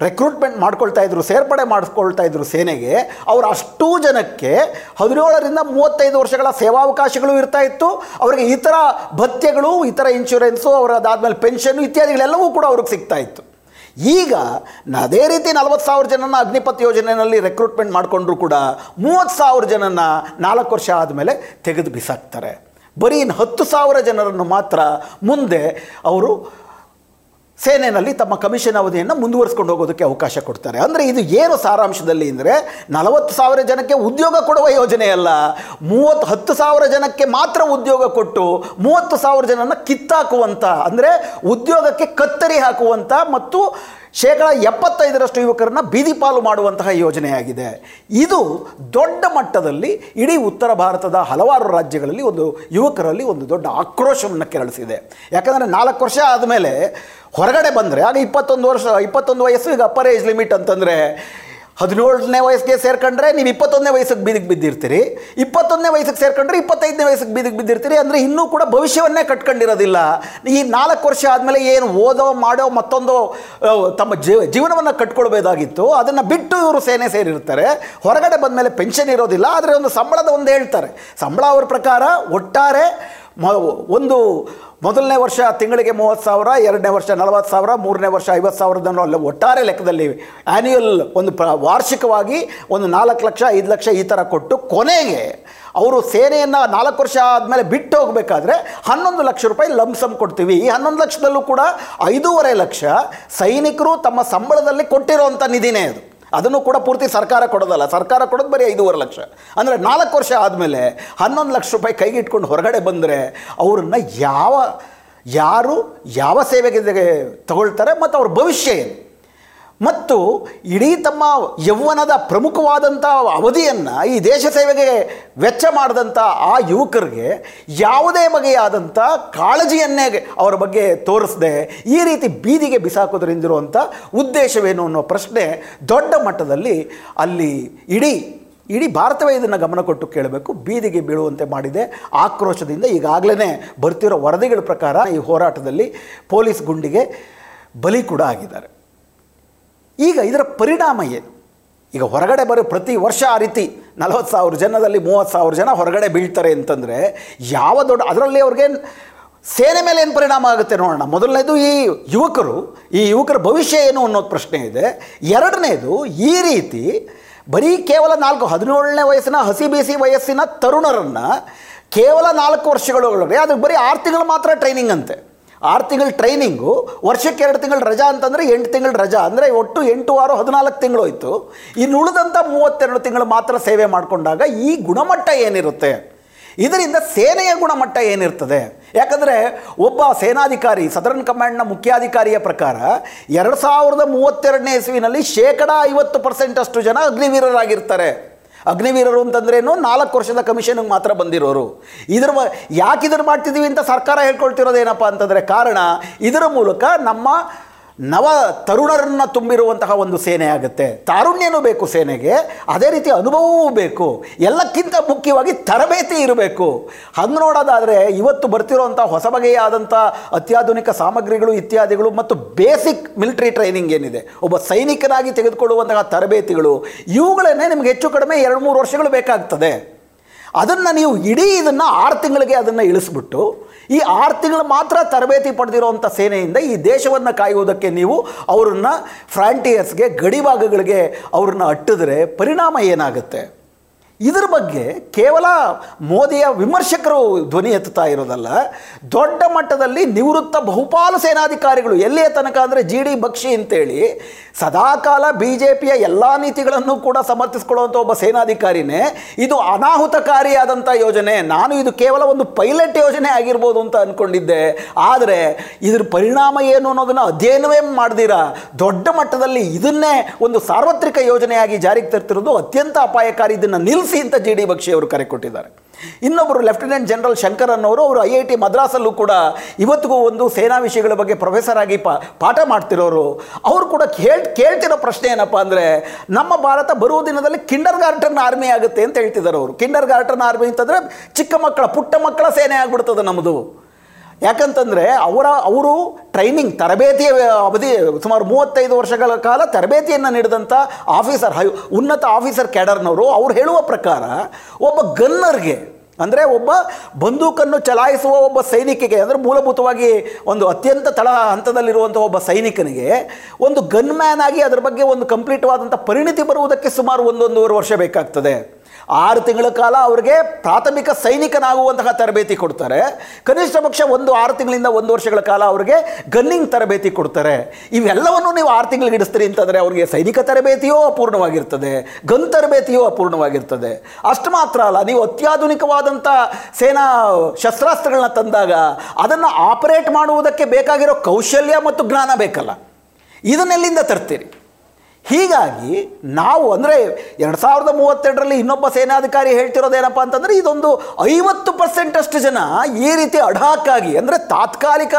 ರೆಕ್ರೂಟ್ಮೆಂಟ್ ಮಾಡ್ಕೊಳ್ತಾ ಇದ್ರು, ಸೇರ್ಪಡೆ ಮಾಡಿಸ್ಕೊಳ್ತಾ ಇದ್ರು ಸೇನೆಗೆ, ಅವರು ಅಷ್ಟೂ ಜನಕ್ಕೆ ಹದಿನೇಳರಿಂದ ಮೂವತ್ತೈದು ವರ್ಷಗಳ ಸೇವಾವಕಾಶಗಳು ಇರ್ತಾ ಇತ್ತು. ಅವರಿಗೆ ಇತರ ಭತ್ಯೆಗಳು, ಇತರ ಇನ್ಶೂರೆನ್ಸು ಅವರದಾದ್ಮೇಲೆ ಪೆನ್ಷನ್ನು ಪೆನ್ಷನ್ ಇತ್ಯಾದಿಗಳೆಲ್ಲವೂ ಕೂಡ ಅವ್ರಿಗೆ ಸಿಗ್ತಾ ಇತ್ತು. ಈಗ ಅದೇ ರೀತಿ ನಲವತ್ತು ಸಾವಿರ ಜನನ ಅಗ್ನಿಪಥ್ ಯೋಜನೆಯಲ್ಲಿ ರೆಕ್ರೂಟ್ಮೆಂಟ್ ಮಾಡಿಕೊಂಡ್ರು ಕೂಡ ಮೂವತ್ತು ಸಾವಿರ ಜನನ ನಾಲ್ಕು ವರ್ಷ ಆದಮೇಲೆ ತೆಗೆದು ಬಿಸಾಕ್ತಾರೆ. ಬರೀ ಇನ್ನು ಹತ್ತು ಸಾವಿರ ಜನರನ್ನು ಮಾತ್ರ ಮುಂದೆ ಅವರು ಸೇನೆಯಲ್ಲಿ ತಮ್ಮ ಕಮಿಷನ್ ಅವಧಿಯನ್ನು ಮುಂದುವರಿಸ್ಕೊಂಡು ಹೋಗೋದಕ್ಕೆ ಅವಕಾಶ ಕೊಡ್ತಾರೆ. ಅಂದರೆ ಇದು ಏನು ಸಾರಾಂಶದಲ್ಲಿ ಅಂದರೆ ನಲವತ್ತು ಸಾವಿರ ಜನಕ್ಕೆ ಉದ್ಯೋಗ ಕೊಡುವ ಯೋಜನೆ ಅಲ್ಲ. ಮೂವತ್ತು, ಹತ್ತು ಸಾವಿರ ಜನಕ್ಕೆ ಮಾತ್ರ ಉದ್ಯೋಗ ಕೊಟ್ಟು ಮೂವತ್ತು ಸಾವಿರ ಜನನ ಕಿತ್ತಾಕುವಂಥ ಅಂದರೆ ಉದ್ಯೋಗಕ್ಕೆ ಕತ್ತರಿ ಹಾಕುವಂಥ ಮತ್ತು ಶೇಕಡ ಎಪ್ಪತ್ತೈದರಷ್ಟು ಯುವಕರನ್ನು ಬೀದಿಪಾಲು ಮಾಡುವಂತಹ ಯೋಜನೆಯಾಗಿದೆ. ಇದು ದೊಡ್ಡ ಮಟ್ಟದಲ್ಲಿ ಇಡೀ ಉತ್ತರ ಭಾರತದ ಹಲವಾರು ರಾಜ್ಯಗಳಲ್ಲಿ ಒಂದು ಯುವಕರಲ್ಲಿ ಒಂದು ದೊಡ್ಡ ಆಕ್ರೋಶವನ್ನು ಕೆರಳಿಸಿದೆ. ಯಾಕಂದರೆ ನಾಲ್ಕು ವರ್ಷ ಆದಮೇಲೆ ಹೊರಗಡೆ ಬಂದರೆ, ಆಗ ಇಪ್ಪತ್ತೊಂದು ವರ್ಷ, ಇಪ್ಪತ್ತೊಂದು ವಯಸ್ಸು, ಈಗ ಅಪ್ಪರ್ ಏಜ್ ಲಿಮಿಟ್ ಅಂತಂದರೆ ಹದಿನೇಳನೇ ವಯಸ್ಸಿಗೆ ಸೇರ್ಕೊಂಡ್ರೆ ನೀವು ಇಪ್ಪತ್ತೊಂದನೇ ವಯಸ್ಸಿಗೆ ಬೀದಿಗೆ ಬಿದ್ದಿರ್ತೀರಿ. ಇಪ್ಪತ್ತೊಂದನೇ ವಯಸ್ಸಿಗೆ ಸೇರ್ಕೊಂಡ್ರೆ ಇಪ್ಪತ್ತೈದನೇ ವಯಸ್ಸಿಗೆ ಬೀದಿಗೆ ಬಿದ್ದಿರ್ತೀರಿ. ಅಂದರೆ ಇನ್ನೂ ಕೂಡ ಭವಿಷ್ಯವನ್ನೇ ಕಟ್ಕೊಂಡಿರೋದಿಲ್ಲ. ಈ ನಾಲ್ಕು ವರ್ಷ ಆದಮೇಲೆ ಏನು ಓದೋ, ಮಾಡೋ ಮತ್ತೊಂದು ತಮ್ಮ ಜೀವ ಜೀವನವನ್ನು ಕಟ್ಕೊಳ್ಬೇಕಾಗಿತ್ತು. ಅದನ್ನು ಬಿಟ್ಟು ಇವರು ಸೇನೆ ಸೇರಿರ್ತಾರೆ. ಹೊರಗಡೆ ಬಂದಮೇಲೆ ಪೆನ್ಷನ್ ಇರೋದಿಲ್ಲ. ಆದರೆ ಒಂದು ಸಂಬಳದ ಒಂದು ಹೇಳ್ತಾರೆ. ಸಂಬಳ ಅವ್ರ ಪ್ರಕಾರ ಒಟ್ಟಾರೆ ಒಂದು ಮೊದಲನೇ ವರ್ಷ ತಿಂಗಳಿಗೆ ಮೂವತ್ತು ಸಾವಿರ, ಎರಡನೇ ವರ್ಷ ನಲವತ್ತು ಸಾವಿರ, ಮೂರನೇ ವರ್ಷ ಐವತ್ತು ಸಾವಿರದನ್ನು ಒಟ್ಟಾರೆ ಲೆಕ್ಕದಲ್ಲಿ ಆ್ಯನ್ಯುಯಲ್ ಒಂದು ಪ್ರ ವಾರ್ಷಿಕವಾಗಿ ಒಂದು ನಾಲ್ಕು ಲಕ್ಷ, ಐದು ಲಕ್ಷ ಈ ಥರ ಕೊಟ್ಟು ಕೊನೆಗೆ ಅವರು ಸೇನೆಯನ್ನು ನಾಲ್ಕು ವರ್ಷ ಆದಮೇಲೆ ಬಿಟ್ಟು ಹೋಗಬೇಕಾದ್ರೆ ಹನ್ನೊಂದು ಲಕ್ಷ ರೂಪಾಯಿ ಲಂಸಮ್ ಕೊಡ್ತೀವಿ. ಈ ಹನ್ನೊಂದು ಲಕ್ಷದಲ್ಲೂ ಕೂಡ ಐದೂವರೆ ಲಕ್ಷ ಸೈನಿಕರು ತಮ್ಮ ಸಂಬಳದಲ್ಲಿ ಕೊಟ್ಟಿರೋವಂಥ ನಿಧಿನೇ ಅದು. ಅದನ್ನು ಕೂಡ ಪೂರ್ತಿ ಸರ್ಕಾರ ಕೊಡೋದಲ್ಲ. ಸರ್ಕಾರ ಕೊಡೋದು ಬರೀ ಐದೂವರೆ ಲಕ್ಷ. ಅಂದರೆ ನಾಲ್ಕು ವರ್ಷ ಆದಮೇಲೆ ಹನ್ನೊಂದು ಲಕ್ಷ ರೂಪಾಯಿ ಕೈಗೆ ಇಟ್ಕೊಂಡು ಹೊರಗಡೆ ಬಂದರೆ ಅವ್ರನ್ನ ಯಾವ, ಯಾರು ಯಾವ ಸೇವೆಗೆ ತಗೊಳ್ತಾರೆ ಮತ್ತು ಅವ್ರ ಭವಿಷ್ಯ ಏನು? ಮತ್ತು ಇಡೀ ತಮ್ಮ ಯೌವನದ ಪ್ರಮುಖವಾದಂಥ ಅವಧಿಯನ್ನು ಈ ದೇಶ ಸೇವೆಗೆ ವೆಚ್ಚ ಮಾಡಿದಂಥ ಆ ಯುವಕರಿಗೆ ಯಾವುದೇ ಬಗೆಯಾದಂಥ ಕಾಳಜಿಯನ್ನೇ ಅವರ ಬಗ್ಗೆ ತೋರಿಸದೆ ಈ ರೀತಿ ಬೀದಿಗೆ ಬಿಸಾಕೋದ್ರಿಂದಿರುವಂಥ ಉದ್ದೇಶವೇನು ಅನ್ನೋ ಪ್ರಶ್ನೆ ದೊಡ್ಡ ಮಟ್ಟದಲ್ಲಿ ಅಲ್ಲಿ ಇಡೀ ಇಡೀ ಭಾರತವೇ ಇದನ್ನು ಗಮನ ಕೊಟ್ಟು ಕೇಳಬೇಕು. ಬೀದಿಗೆ ಬೀಳುವಂತೆ ಮಾಡಿದೆ. ಆಕ್ರೋಶದಿಂದ ಈಗಾಗಲೇ ಬರ್ತಿರೋ ವರದಿಗಳ ಪ್ರಕಾರ ಈ ಹೋರಾಟದಲ್ಲಿ ಪೊಲೀಸ್ ಗುಂಡಿಗೆ ಬಲಿ ಕೂಡ ಆಗಿದ್ದಾರೆ. ಈಗ ಇದರ ಪರಿಣಾಮ ಏನು? ಈಗ ಹೊರಗಡೆ ಬರೋ ಪ್ರತಿ ವರ್ಷ ಆ ರೀತಿ ನಲವತ್ತು ಸಾವಿರ ಜನದಲ್ಲಿ ಮೂವತ್ತು ಸಾವಿರ ಜನ ಹೊರಗಡೆ ಬೀಳ್ತಾರೆ ಅಂತಂದರೆ ಯಾವ ದೊಡ್ಡ ಅದರಲ್ಲಿ ಅವ್ರಿಗೆ ಸೇನೆ ಮೇಲೆ ಏನು ಪರಿಣಾಮ ಆಗುತ್ತೆ ನೋಡೋಣ. ಮೊದಲನೇದು ಈ ಯುವಕರು, ಈ ಯುವಕರ ಭವಿಷ್ಯ ಏನು ಅನ್ನೋದು ಪ್ರಶ್ನೆ ಇದೆ. ಎರಡನೇದು ಈ ರೀತಿ ಬರೀ ಕೇವಲ ನಾಲ್ಕು, ಹದಿನೇಳನೇ ವಯಸ್ಸಿನ ಹಸಿ ಬಿಸಿ ವಯಸ್ಸಿನ ತರುಣರನ್ನು ಕೇವಲ ನಾಲ್ಕು ವರ್ಷಗಳು ಅದು ಬರೀ ಆರು ತಿಂಗಳು ಮಾತ್ರ ಟ್ರೈನಿಂಗ್ ಅಂತೆ. ಆರು ತಿಂಗಳ ಟ್ರೈನಿಂಗು ವರ್ಷಕ್ಕೆ ಎರಡು ತಿಂಗಳು ರಜಾ ಅಂತಂದರೆ ಎಂಟು ತಿಂಗಳು ರಜಾ. ಅಂದರೆ ಒಟ್ಟು ಎಂಟು ವಾರ, ಹದಿನಾಲ್ಕು ತಿಂಗಳು ಹೋಯಿತು. ಇನ್ನು ಉಳಿದಂಥ ಮೂವತ್ತೆರಡು ತಿಂಗಳು ಮಾತ್ರ ಸೇವೆ ಮಾಡಿಕೊಂಡಾಗ ಈ ಗುಣಮಟ್ಟ ಏನಿರುತ್ತೆ? ಇದರಿಂದ ಸೇನೆಯ ಗುಣಮಟ್ಟ ಏನಿರ್ತದೆ? ಯಾಕಂದರೆ ಒಬ್ಬ ಸೇನಾಧಿಕಾರಿ, ಸದರ್ನ್ ಕಮಾಂಡ್ನ ಮುಖ್ಯಾಧಿಕಾರಿಯ ಪ್ರಕಾರ ಎರಡು ಸಾವಿರದ ಮೂವತ್ತೆರಡನೇ ಇಸ್ವಿನಲ್ಲಿ ಶೇಕಡ ಐವತ್ತು ಪರ್ಸೆಂಟಷ್ಟು ಜನ ಅಗ್ನಿವೀರರಾಗಿರ್ತಾರೆ. ಅಗ್ನಿವೀರರು ಅಂತಂದ್ರೇನು? ನಾಲ್ಕು ವರ್ಷದ ಕಮಿಷನ್ಗೆ ಮಾತ್ರ ಬಂದಿರೋರು. ಇದ್ರ ಯಾಕೆ ಇದನ್ನು ಮಾಡ್ತಿದ್ದೀವಿ ಅಂತ ಸರ್ಕಾರ ಹೇಳ್ಕೊಳ್ತಿರೋದೇನಪ್ಪ ಅಂತಂದರೆ ಕಾರಣ, ಇದರ ಮೂಲಕ ನಮ್ಮ ನವ ತರುಣರನ್ನು ತುಂಬಿರುವಂತಹ ಒಂದು ಸೇನೆ ಆಗುತ್ತೆ. ತಾರುಣ್ಯನೂ ಬೇಕು ಸೇನೆಗೆ, ಅದೇ ರೀತಿ ಅನುಭವವೂ ಬೇಕು. ಎಲ್ಲಕ್ಕಿಂತ ಮುಖ್ಯವಾಗಿ ತರಬೇತಿ ಇರಬೇಕು. ಹಂಗೆ ನೋಡೋದಾದರೆ ಇವತ್ತು ಬರ್ತಿರೋಂಥ ಹೊಸ ಬಗೆಯಾದಂಥ ಅತ್ಯಾಧುನಿಕ ಸಾಮಗ್ರಿಗಳು, ಇತ್ಯಾದಿಗಳು ಮತ್ತು ಬೇಸಿಕ್ ಮಿಲಿಟ್ರಿ ಟ್ರೈನಿಂಗ್ ಏನಿದೆ, ಒಬ್ಬ ಸೈನಿಕನಾಗಿ ತೆಗೆದುಕೊಳ್ಳುವಂತಹ ತರಬೇತಿಗಳು, ಇವುಗಳನ್ನೇ ನಿಮಗೆ ಹೆಚ್ಚು ಕಡಿಮೆ ಎರಡು ಮೂರು ವರ್ಷಗಳು ಬೇಕಾಗ್ತದೆ. ಅದನ್ನು ನೀವು ಇಡೀ ಇದನ್ನು ಆರು ತಿಂಗಳಿಗೆ ಅದನ್ನು ಇಳಿಸ್ಬಿಟ್ಟು ಈ ಆರು ತಿಂಗಳು ಮಾತ್ರ ತರಬೇತಿ ಪಡೆದಿರುವಂಥ ಸೇನೆಯಿಂದ ಈ ದೇಶವನ್ನು ಕಾಯುವುದಕ್ಕೆ ನೀವು ಅವರನ್ನು ಫ್ರಾಂಟಿಯರ್ಸ್ಗೆ ಗಡಿಭಾಗಗಳಿಗೆ ಅವ್ರನ್ನ ಅಟ್ಟಿದ್ರೆ ಪರಿಣಾಮ ಏನಾಗುತ್ತೆ? ಇದರ ಬಗ್ಗೆ ಕೇವಲ ಮೋದಿಯ ವಿಮರ್ಶಕರು ಧ್ವನಿ ಎತ್ತುತ್ತಾ ಇರೋದಲ್ಲ, ದೊಡ್ಡ ಮಟ್ಟದಲ್ಲಿ ನಿವೃತ್ತ ಬಹುಪಾಲು ಸೇನಾಧಿಕಾರಿಗಳು ಎಲ್ಲಿಯ ತನಕ ಅಂದರೆ ಜಿ ಡಿ ಬಕ್ಷಿ ಅಂತೇಳಿ ಸದಾಕಾಲ ಬಿ ಜೆ ಪಿಯ ಎಲ್ಲ ನೀತಿಗಳನ್ನು ಕೂಡ ಸಮರ್ಥಿಸ್ಕೊಳ್ಳುವಂಥ ಒಬ್ಬ ಸೇನಾಧಿಕಾರಿನೇ. ಇದು ಅನಾಹುತಕಾರಿಯಾದಂಥ ಯೋಜನೆ. ನಾನು ಇದು ಕೇವಲ ಒಂದು ಪೈಲಟ್ ಯೋಜನೆ ಆಗಿರ್ಬೋದು ಅಂತ ಅಂದ್ಕೊಂಡಿದ್ದೆ ಆದರೆ ಇದ್ರ ಪರಿಣಾಮ ಏನು ಅನ್ನೋದನ್ನು ಅಧ್ಯಯನವೇ ಮಾಡ್ದಿರಾ. ದೊಡ್ಡ ಮಟ್ಟದಲ್ಲಿ ಇದನ್ನೇ ಒಂದು ಸಾರ್ವತ್ರಿಕ ಯೋಜನೆಯಾಗಿ ಜಾರಿಗೆ ತರ್ತಿರೋದು ಅತ್ಯಂತ ಅಪಾಯಕಾರಿ. ಇದನ್ನು ನಿಲ್ಲಿಸಿ ಅಂತ ಜಿ ಡಿ ಬಕ್ಷಿ ಅವರು ಕರೆ ಕೊಟ್ಟಿದ್ದಾರೆ. ಇನ್ನೊಬ್ಬರು ಲೆಫ್ಟಿನೆಂಟ್ ಜನರಲ್ ಶಂಕರ್ ಅನ್ನೋರು ಅವರು ಐ ಐ ಟಿ ಮದ್ರಾಸಲ್ಲೂ ಕೂಡ ಇವತ್ತಿಗೂ ಒಂದು ಸೇನಾ ವಿಷಯಗಳ ಬಗ್ಗೆ ಪ್ರೊಫೆಸರ್ ಆಗಿ ಪಾಠ ಮಾಡ್ತಿರೋರು. ಅವರು ಕೂಡ ಕೇಳ್, ಕೇಳ್ತಿರೋ ಪ್ರಶ್ನೆ ಏನಪ್ಪ ಅಂದರೆ ನಮ್ಮ ಭಾರತ ಬರುವ ದಿನದಲ್ಲಿ ಕಿಂಡರ್ ಗಾರ್ಟನ್ ಆರ್ಮಿ ಆಗುತ್ತೆ ಅಂತ ಹೇಳ್ತಿದ್ದಾರೆ ಅವರು. ಕಿಂಡರ್ ಗಾರ್ಟನ್ ಆರ್ಮಿ ಅಂತಂದರೆ ಚಿಕ್ಕ ಮಕ್ಕಳ, ಪುಟ್ಟ ಮಕ್ಕಳ ಸೇನೆ ಆಗ್ಬಿಡ್ತದೆ ನಮ್ಮದು ಯಾಕಂತಂದರೆ ಅವರ, ಅವರು ಟ್ರೈನಿಂಗ್ ತರಬೇತಿಯ ಅವಧಿ ಸುಮಾರು ಮೂವತ್ತೈದು ವರ್ಷಗಳ ಕಾಲ ತರಬೇತಿಯನ್ನು ನೀಡಿದಂಥ ಆಫೀಸರ್ ಹೈ, ಉನ್ನತ ಆಫೀಸರ್ ಕ್ಯಾಡರ್ನವರು ಅವ್ರು ಹೇಳುವ ಪ್ರಕಾರ ಒಬ್ಬ ಗನ್ನರ್ಗೆ, ಅಂದರೆ ಒಬ್ಬ ಬಂದೂಕನ್ನು ಚಲಾಯಿಸುವ ಒಬ್ಬ ಸೈನಿಕಿಗೆ, ಅಂದರೆ ಮೂಲಭೂತವಾಗಿ ಒಂದು ಅತ್ಯಂತ ತಳ ಹಂತದಲ್ಲಿರುವಂಥ ಒಬ್ಬ ಸೈನಿಕನಿಗೆ ಒಂದು ಗನ್ ಮ್ಯಾನ್ ಆಗಿ ಅದರ ಬಗ್ಗೆ ಒಂದು ಕಂಪ್ಲೀಟ್ವಾದಂಥ ಪರಿಣಿತಿ ಬರುವುದಕ್ಕೆ ಸುಮಾರು ಒಂದೊಂದೂವರೆ ವರ್ಷ ಬೇಕಾಗ್ತದೆ. ಆರು ತಿಂಗಳ ಕಾಲ ಅವರಿಗೆ ಪ್ರಾಥಮಿಕ ಸೈನಿಕನಾಗುವಂತಹ ತರಬೇತಿ ಕೊಡ್ತಾರೆ. ಕನಿಷ್ಠ ಪಕ್ಷ ಒಂದು ಆರು ತಿಂಗಳಿಂದ ಒಂದು ವರ್ಷಗಳ ಕಾಲ ಅವರಿಗೆ ಗನ್ನಿಂಗ್ ತರಬೇತಿ ಕೊಡ್ತಾರೆ. ಇವೆಲ್ಲವನ್ನು ನೀವು ಆರು ತಿಂಗಳಿಗೆ ಇಡಿಸ್ತೀರಿ ಅಂತಂದರೆ ಅವರಿಗೆ ಸೈನಿಕ ತರಬೇತಿಯೂ ಅಪೂರ್ಣವಾಗಿರ್ತದೆ. ಗನ್ ತರಬೇತಿಯೂ ಅಪೂರ್ಣವಾಗಿರ್ತದೆ. ಅಷ್ಟು ಮಾತ್ರ ಅಲ್ಲ, ನೀವು ಅತ್ಯಾಧುನಿಕವಾದಂಥ ಸೇನಾ ಶಸ್ತ್ರಾಸ್ತ್ರಗಳನ್ನ ತಂದಾಗ ಅದನ್ನು ಆಪರೇಟ್ ಮಾಡುವುದಕ್ಕೆ ಬೇಕಾಗಿರೋ ಕೌಶಲ್ಯ ಮತ್ತು ಜ್ಞಾನ ಬೇಕಲ್ಲ. ಇದನ್ನೆಲ್ಲಿಂದ ತರ್ತೀರಿ? ಹೀಗಾಗಿ ನಾವು ಅಂದರೆ ಎರಡು ಸಾವಿರದ ಮೂವತ್ತೆರಡರಲ್ಲಿ ಇನ್ನೊಬ್ಬ ಸೇನಾಧಿಕಾರಿ ಹೇಳ್ತಿರೋದೇನಪ್ಪ ಅಂತಂದರೆ ಇದೊಂದು ಐವತ್ತು ಪರ್ಸೆಂಟಷ್ಟು ಜನ ಈ ರೀತಿ ಅಡಾಕಾಗಿ ಅಂದರೆ ತಾತ್ಕಾಲಿಕ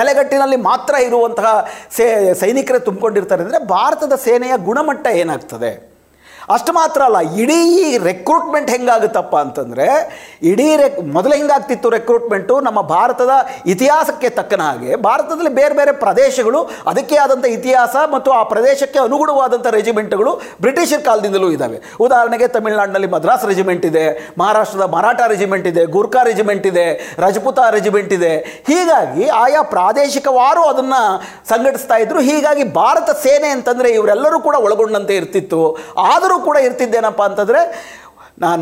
ನೆಲೆಗಟ್ಟಿನಲ್ಲಿ ಮಾತ್ರ ಇರುವಂತಹ ಸೇ ಸೈನಿಕರೇ ತುಂಬಿಕೊಂಡಿರ್ತಾರೆ. ಅಂದರೆ ಭಾರತದ ಸೇನೆಯ ಗುಣಮಟ್ಟ ಏನಾಗ್ತದೆ? ಅಷ್ಟು ಮಾತ್ರ ಅಲ್ಲ, ಇಡೀ ರೆಕ್ರೂಟ್ಮೆಂಟ್ ಹೆಂಗಾಗುತ್ತಪ್ಪ ಅಂತಂದರೆ, ಇಡೀ ರೆಕ್ ಮೊದಲು ಹೆಂಗಾಗ್ತಿತ್ತು ರೆಕ್ರೂಟ್ಮೆಂಟು ನಮ್ಮ ಭಾರತದ ಇತಿಹಾಸಕ್ಕೆ ತಕ್ಕನ ಹಾಗೆ, ಭಾರತದಲ್ಲಿ ಬೇರೆ ಬೇರೆ ಪ್ರದೇಶಗಳು ಅದಕ್ಕೆ ಆದಂಥ ಇತಿಹಾಸ ಮತ್ತು ಆ ಪ್ರದೇಶಕ್ಕೆ ಅನುಗುಣವಾದಂಥ ರೆಜಿಮೆಂಟ್ಗಳು ಬ್ರಿಟಿಷರ ಕಾಲದಿಂದಲೂ ಇದ್ದಾವೆ ಉದಾಹರಣೆಗೆ ತಮಿಳುನಾಡಿನಲ್ಲಿ ಮದ್ರಾಸ್ ರೆಜಿಮೆಂಟ್ ಇದೆ, ಮಹಾರಾಷ್ಟ್ರದ ಮರಾಠ ರೆಜಿಮೆಂಟ್ ಇದೆ ಗೂರ್ಖಾ ರೆಜಿಮೆಂಟ್ ಇದೆ, ರಜಪೂತ ರೆಜಿಮೆಂಟ್ ಇದೆ. ಹೀಗಾಗಿ ಆಯಾ ಪ್ರಾದೇಶಿಕವಾರು ಅದನ್ನು ಸಂಘಟಿಸ್ತಾ ಇದ್ರು. ಹೀಗಾಗಿ ಭಾರತ ಸೇನೆ ಅಂತಂದರೆ ಇವರೆಲ್ಲರೂ ಕೂಡ ಒಳಗೊಂಡಂತೆ ಇರ್ತಿತ್ತು. ಆದರೂ ಕೂಡ ಇರ್ತಿದ್ದೇನಪ್ಪ ಅಂತಂದರೆ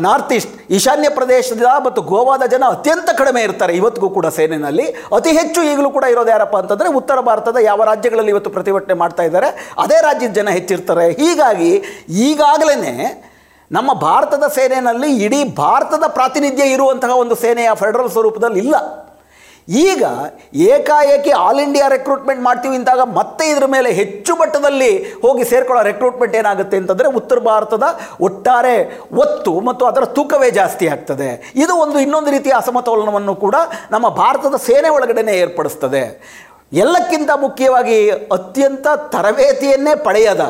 ನಾರ್ತ್ ಈಸ್ಟ್ ಈಶಾನ್ಯ ಪ್ರದೇಶದ ಮತ್ತು ಗೋವಾದ ಜನ ಅತ್ಯಂತ ಕಡಿಮೆ ಇರ್ತಾರೆ ಇವತ್ತಿಗೂ ಕೂಡ ಸೇನೆಯಲ್ಲಿ ಅತಿ ಹೆಚ್ಚು ಈಗಲೂ ಕೂಡ ಇರೋದು ಯಾರಪ್ಪ ಅಂತಂದರೆ, ಉತ್ತರ ಭಾರತದ ಯಾವ ರಾಜ್ಯಗಳಲ್ಲಿ ಇವತ್ತು ಪ್ರತಿಭಟನೆ ಮಾಡ್ತಾ ಇದ್ದಾರೆ, ಅದೇ ರಾಜ್ಯದ ಜನ ಹೆಚ್ಚಿರ್ತಾರೆ. ಹೀಗಾಗಿ ಈಗಾಗಲೇ ನಮ್ಮ ಭಾರತದ ಸೇನೆಯಲ್ಲಿ ಇಡೀ ಭಾರತದ ಪ್ರಾತಿನಿಧ್ಯ ಇರುವಂತಹ ಒಂದು ಸೇನೆಯ ಫೆಡರಲ್ ಸ್ವರೂಪದಲ್ಲಿ ಇಲ್ಲ. ಈಗ ಏಕಾಏಕಿ ಆಲ್ ಇಂಡಿಯಾ ರೆಕ್ರೂಟ್ಮೆಂಟ್ ಮಾಡ್ತೀವಿ ಅಂತಾಗ ಮತ್ತೆ ಇದ್ರ ಮೇಲೆ ಹೆಚ್ಚು ಮಟ್ಟದಲ್ಲಿ ಹೋಗಿ ಸೇರ್ಕೊಳ್ಳೋ ರೆಕ್ರೂಟ್ಮೆಂಟ್ ಏನಾಗುತ್ತೆ ಅಂತಂದರೆ ಉತ್ತರ ಭಾರತದ ಒಟ್ಟಾರೆ ಒತ್ತು ಮತ್ತು ಅದರ ತೂಕವೇ ಜಾಸ್ತಿ ಆಗ್ತದೆ. ಇದು ಒಂದು ಇನ್ನೊಂದು ರೀತಿಯ ಅಸಮತೋಲನವನ್ನು ಕೂಡ ನಮ್ಮ ಭಾರತದ ಸೇನೆ ಒಳಗಡೆನೆ ಏರ್ಪಡಿಸ್ತದೆ. ಎಲ್ಲಕ್ಕಿಂತ ಮುಖ್ಯವಾಗಿ ಅತ್ಯಂತ ತರಬೇತಿಯನ್ನೇ ಪಡೆಯದ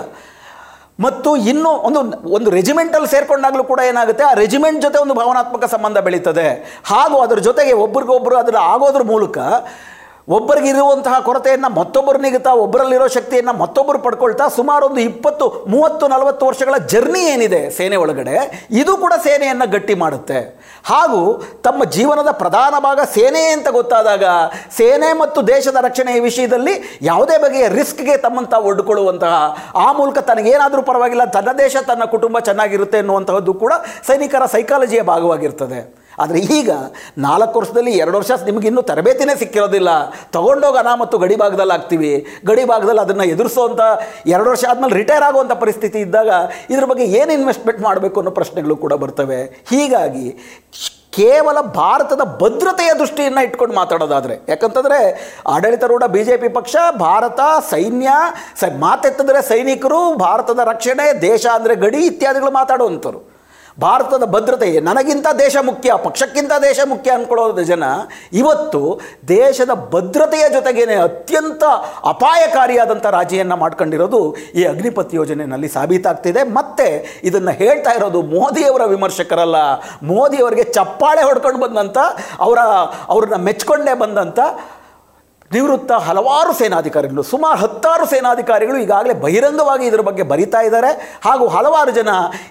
ಮತ್ತು ಇನ್ನೂ ಒಂದು ಒಂದು ರೆಜಿಮೆಂಟಲ್ಲಿ ಸೇರ್ಕೊಂಡಾಗಲೂ ಕೂಡ ಏನಾಗುತ್ತೆ? ಆ ರೆಜಿಮೆಂಟ್ ಜೊತೆ ಒಂದು ಭಾವನಾತ್ಮಕ ಸಂಬಂಧ ಬೆಳೀತದೆ. ಹಾಗೂ ಅದರ ಜೊತೆಗೆ ಒಬ್ರಿಗೊಬ್ಬರು ಅದರ ಆಗೋದ್ರ ಮೂಲಕ ಒಬ್ಬರಿಗಿರುವಂತಹ ಕೊರತೆಯನ್ನು ಮತ್ತೊಬ್ಬರು ನಿಗುತ್ತಾ, ಒಬ್ಬರಲ್ಲಿರೋ ಶಕ್ತಿಯನ್ನು ಮತ್ತೊಬ್ಬರು ಪಡ್ಕೊಳ್ತಾ ಸುಮಾರು ಒಂದು ಇಪ್ಪತ್ತು, ಮೂವತ್ತು, ನಲವತ್ತು ವರ್ಷಗಳ ಜರ್ನಿ ಏನಿದೆ ಸೇನೆ ಒಳಗಡೆ, ಇದು ಕೂಡ ಸೇನೆಯನ್ನು ಗಟ್ಟಿ ಮಾಡುತ್ತೆ. ಹಾಗೂ ತಮ್ಮ ಜೀವನದ ಪ್ರಧಾನ ಭಾಗ ಸೇನೆ ಅಂತ ಗೊತ್ತಾದಾಗ, ಸೇನೆ ಮತ್ತು ದೇಶದ ರಕ್ಷಣೆಯ ವಿಷಯದಲ್ಲಿ ಯಾವುದೇ ಬಗೆಯ ರಿಸ್ಕ್ಗೆ ತಮ್ಮಂತ ಒಡ್ಕೊಳ್ಳುವಂತಹ, ಆ ಮೂಲಕ ತನಗೇನಾದರೂ ಪರವಾಗಿಲ್ಲ, ತನ್ನ ದೇಶ, ತನ್ನ ಕುಟುಂಬ ಚೆನ್ನಾಗಿರುತ್ತೆ ಎನ್ನುವಂತಹದ್ದು ಕೂಡ ಸೈನಿಕರ ಸೈಕಾಲಜಿಯ ಭಾಗವಾಗಿರ್ತದೆ. ಆದರೆ ಈಗ ನಾಲ್ಕು ವರ್ಷದಲ್ಲಿ ಎರಡು ವರ್ಷ ನಿಮಗಿನ್ನೂ ತರಬೇತಿನೇ ಸಿಕ್ಕಿರೋದಿಲ್ಲ. ತಗೊಂಡೋಗೋಣ ಮತ್ತು ಗಡಿ ಭಾಗದಲ್ಲಿ ಆಗ್ತೀವಿ ಗಡಿ ಭಾಗದಲ್ಲಿ ಅದನ್ನು ಎದುರಿಸೋವಂಥ ಎರಡು ವರ್ಷ ಆದಮೇಲೆ ರಿಟೈರ್ ಆಗುವಂಥ ಪರಿಸ್ಥಿತಿ ಇದ್ದಾಗ ಇದ್ರ ಬಗ್ಗೆ ಏನು ಇನ್ವೆಸ್ಟ್ಮೆಂಟ್ ಮಾಡಬೇಕು ಅನ್ನೋ ಪ್ರಶ್ನೆಗಳು ಕೂಡ ಬರ್ತವೆ. ಹೀಗಾಗಿ ಕೇವಲ ಭಾರತದ ಭದ್ರತೆಯ ದೃಷ್ಟಿಯನ್ನು ಇಟ್ಕೊಂಡು ಮಾತಾಡೋದಾದರೆ, ಯಾಕಂತಂದರೆ ಆಡಳಿತಾರೂಢ ಬಿ ಜೆ ಪಿ ಪಕ್ಷ, ಭಾರತ, ಸೈನ್ಯ, ಸ ಮಾತೆತ್ತಿದ್ರೆ ಸೈನಿಕರು, ಭಾರತದ ರಕ್ಷಣೆ, ದೇಶ ಅಂದರೆ ಗಡಿ ಇತ್ಯಾದಿಗಳು ಮಾತಾಡುವಂಥವ್ರು ಭಾರತದ ಭದ್ರತೆ ನನಗಿಂತ ದೇಶ ಮುಖ್ಯ, ಪಕ್ಷಕ್ಕಿಂತ ದೇಶ ಮುಖ್ಯ ಅಂದ್ಕೊಳ್ಳೋದ ಜನ ಇವತ್ತು ದೇಶದ ಭದ್ರತೆಯ ಜೊತೆಗೇನೆ ಅತ್ಯಂತ ಅಪಾಯಕಾರಿಯಾದಂಥ ರಾಜಿಯನ್ನು ಮಾಡ್ಕೊಂಡಿರೋದು ಈ ಅಗ್ನಿಪಥ್ ಯೋಜನೆಯಲ್ಲಿ ಸಾಬೀತಾಗ್ತಿದೆ. ಮತ್ತು ಇದನ್ನು ಹೇಳ್ತಾ ಇರೋದು ಮೋದಿಯವರ ವಿಮರ್ಶಕರಲ್ಲ, ಮೋದಿಯವರಿಗೆ ಚಪ್ಪಾಳೆ ಹೊಡ್ಕೊಂಡು ಬಂದಂಥ ಅವರ, ಅವ್ರನ್ನ ಮೆಚ್ಕೊಂಡೇ ಬಂದಂಥ ನಿವೃತ್ತ ಹಲವಾರು ಸೇನಾಧಿಕಾರಿಗಳು, ಸುಮಾರು ಹತ್ತಾರು ಸೇನಾಧಿಕಾರಿಗಳು ಈಗಾಗಲೇ ಬಹಿರಂಗವಾಗಿ ಇದರ ಬಗ್ಗೆ ಬರಿತಾ ಇದ್ದಾರೆ. ಹಾಗೂ ಹಲವಾರು ಜನ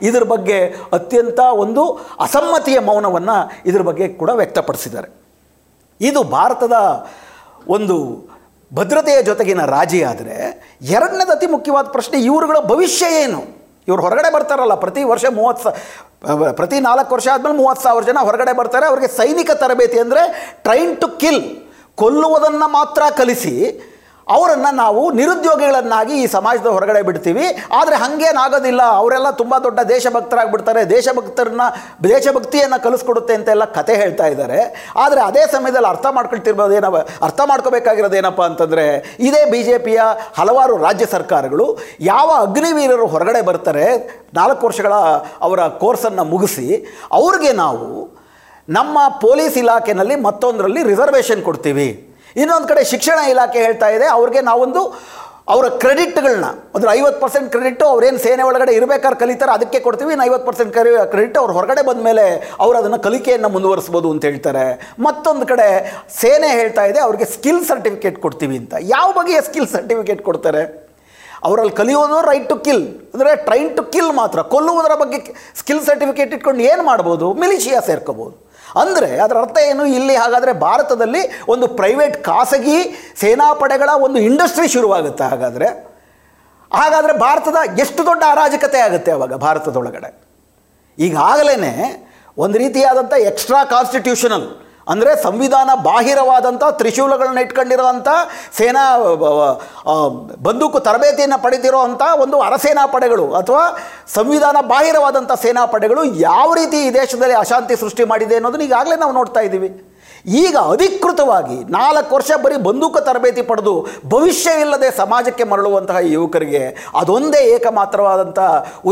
ಇದರ ಬಗ್ಗೆ ಅತ್ಯಂತ ಒಂದು ಅಸಮ್ಮತಿಯ ಮೌನವನ್ನು ಇದರ ಬಗ್ಗೆ ಕೂಡ ವ್ಯಕ್ತಪಡಿಸಿದ್ದಾರೆ. ಇದು ಭಾರತದ ಒಂದು ಭದ್ರತೆಯ ಜೊತೆಗಿನ ರಾಜಿ ಆದರೆ, ಎರಡನೇದು ಅತಿ ಮುಖ್ಯವಾದ ಪ್ರಶ್ನೆ ಇವರುಗಳ ಭವಿಷ್ಯ ಏನು? ಇವರು ಹೊರಗಡೆ ಬರ್ತಾರಲ್ಲ, ಪ್ರತಿ ವರ್ಷ ಮೂವತ್ತು ಸಾ, ಪ್ರತಿ ನಾಲ್ಕು ವರ್ಷ ಆದಮೇಲೆ ಮೂವತ್ತು ಸಾವಿರ ಜನ ಹೊರಗಡೆ ಬರ್ತಾರೆ. ಅವರಿಗೆ ಸೈನಿಕ ತರಬೇತಿ ಅಂದರೆ ಟ್ರೈನ್ ಟು ಕಿಲ್ ಕೊಲ್ಲುವುದನ್ನು ಮಾತ್ರ ಕಲಿಸಿ ಅವರನ್ನು ನಾವು ನಿರುದ್ಯೋಗಿಗಳನ್ನಾಗಿ ಈ ಸಮಾಜದ ಹೊರಗಡೆ ಬಿಡ್ತೀವಿ. ಆದರೆ ಹಾಗೇನಾಗೋದಿಲ್ಲ. ಅವರೆಲ್ಲ ತುಂಬ ದೊಡ್ಡ ದೇಶಭಕ್ತರಾಗಿಬಿಡ್ತಾರೆ. ದೇಶಭಕ್ತರನ್ನ, ದೇಶಭಕ್ತಿಯನ್ನು ಕಲಿಸ್ಕೊಡುತ್ತೆ ಅಂತೆಲ್ಲ ಕತೆ ಹೇಳ್ತಾ ಇದ್ದಾರೆ. ಆದರೆ ಅದೇ ಸಮಯದಲ್ಲಿ ಅರ್ಥ ಮಾಡ್ಕೊಳ್ತಿರ್ಬೋದು ಏನವ ಅರ್ಥ ಮಾಡ್ಕೋಬೇಕಾಗಿರೋದು ಏನಪ್ಪ ಅಂತಂದರೆ, ಇದೇ ಬಿ ಜೆ ಪಿಯ ಹಲವಾರು ರಾಜ್ಯ ಸರ್ಕಾರಗಳು ಯಾವ ಅಗ್ನಿವೀರರು ಹೊರಗಡೆ ಬರ್ತಾರೆ, ನಾಲ್ಕು ವರ್ಷಗಳ ಅವರ ಕೋರ್ಸನ್ನು ಮುಗಿಸಿ, ಅವ್ರಿಗೆ ನಾವು ನಮ್ಮ ಪೊಲೀಸ್ ಇಲಾಖೆನಲ್ಲಿ ಮತ್ತೊಂದರಲ್ಲಿ ರಿಸರ್ವೇಷನ್ ಕೊಡ್ತೀವಿ. ಇನ್ನೊಂದು ಕಡೆ ಶಿಕ್ಷಣ ಇಲಾಖೆ ಹೇಳ್ತಾ ಇದೆ, ಅವ್ರಿಗೆ ನಾವೊಂದು ಅವರ ಕ್ರೆಡಿಟ್ಗಳನ್ನ ಅಂದರೆ ಐವತ್ತು ಪರ್ಸೆಂಟ್ ಕ್ರೆಡಿಟ್ಟು ಅವ್ರೇನು ಸೇನೆ ಒಳಗಡೆ ಇರಬೇಕಾದ್ರೆ ಕಲಿತಾರೆ, ಅದಕ್ಕೆ ಕೊಡ್ತೀವಿ, ಇನ್ನು ಐವತ್ತು ಪರ್ಸೆಂಟ್ ಕರಿ ಕ್ರೆಡಿಟ್ ಅವ್ರು ಹೊರಗಡೆ ಬಂದ ಮೇಲೆ ಅವರು ಅದನ್ನು ಕಲಿಕೆಯನ್ನು ಮುಂದುವರಿಸ್ಬೋದು ಅಂತ ಹೇಳ್ತಾರೆ. ಮತ್ತೊಂದು ಕಡೆ ಸೇನೆ ಹೇಳ್ತಾ ಇದೆ, ಅವ್ರಿಗೆ ಸ್ಕಿಲ್ ಸರ್ಟಿಫಿಕೇಟ್ ಕೊಡ್ತೀವಿ ಅಂತ. ಯಾವ ಬಗೆಯ ಸ್ಕಿಲ್ ಸರ್ಟಿಫಿಕೇಟ್ ಕೊಡ್ತಾರೆ? ಅವರಲ್ಲಿ ಕಲಿಯೋದು ರೈಟ್ ಟು ಕಿಲ್ ಅಂದರೆ ಟ್ರೈನ್ ಟು ಕಿಲ್ ಮಾತ್ರ. ಕೊಲ್ಲುವುದರ ಬಗ್ಗೆ ಸ್ಕಿಲ್ ಸರ್ಟಿಫಿಕೇಟ್ ಇಟ್ಕೊಂಡು ಏನು ಮಾಡ್ಬೋದು? ಮಿಲಿಷಿಯಾ ಸೇರ್ಕೋಬೋದು. ಅಂದರೆ ಅದರ ಅರ್ಥ ಏನು? ಇಲ್ಲಿ ಹಾಗಾದರೆ ಭಾರತದಲ್ಲಿ ಒಂದು ಪ್ರೈವೇಟ್ ಖಾಸಗಿ ಸೇನಾಪಡೆಗಳ ಒಂದು ಇಂಡಸ್ಟ್ರಿ ಶುರುವಾಗುತ್ತೆ ಹಾಗಾದರೆ. ಹಾಗಾದರೆ ಭಾರತದ ಎಷ್ಟು ದೊಡ್ಡ ಅರಾಜಕತೆ ಆಗುತ್ತೆ ಅವಾಗ ಭಾರತದೊಳಗಡೆ? ಈಗಾಗಲೇ ಒಂದು ರೀತಿಯಾದಂಥ ಎಕ್ಸ್ಟ್ರಾ ಕಾನ್ಸ್ಟಿಟ್ಯೂಷನಲ್ ಅಂದರೆ ಸಂವಿಧಾನ ಬಾಹಿರವಾದಂಥ ತ್ರಿಶೂಲಗಳನ್ನ ಇಟ್ಕೊಂಡಿರೋವಂಥ ಸೇನಾ ಬಂದೂಕು ತರಬೇತಿಯನ್ನು ಪಡೆದಿರೋ ಒಂದು ಅರಸೇನಾ ಪಡೆಗಳು ಅಥವಾ ಸಂವಿಧಾನ ಬಾಹಿರವಾದಂಥ ಸೇನಾ ಪಡೆಗಳು ಯಾವ ರೀತಿ ಈ ದೇಶದಲ್ಲಿ ಅಶಾಂತಿ ಸೃಷ್ಟಿ ಮಾಡಿದೆ ಅನ್ನೋದನ್ನ ಈಗಾಗಲೇ ನಾವು ನೋಡ್ತಾ ಇದ್ದೀವಿ. ಈಗ ಅಧಿಕೃತವಾಗಿ ನಾಲ್ಕು ವರ್ಷ ಬರೀ ಬಂದೂಕು ತರಬೇತಿ ಪಡೆದು ಭವಿಷ್ಯ ಇಲ್ಲದೆ ಸಮಾಜಕ್ಕೆ ಮರಳುವಂತಹ ಯುವಕರಿಗೆ ಅದೊಂದೇ ಏಕಮಾತ್ರವಾದಂಥ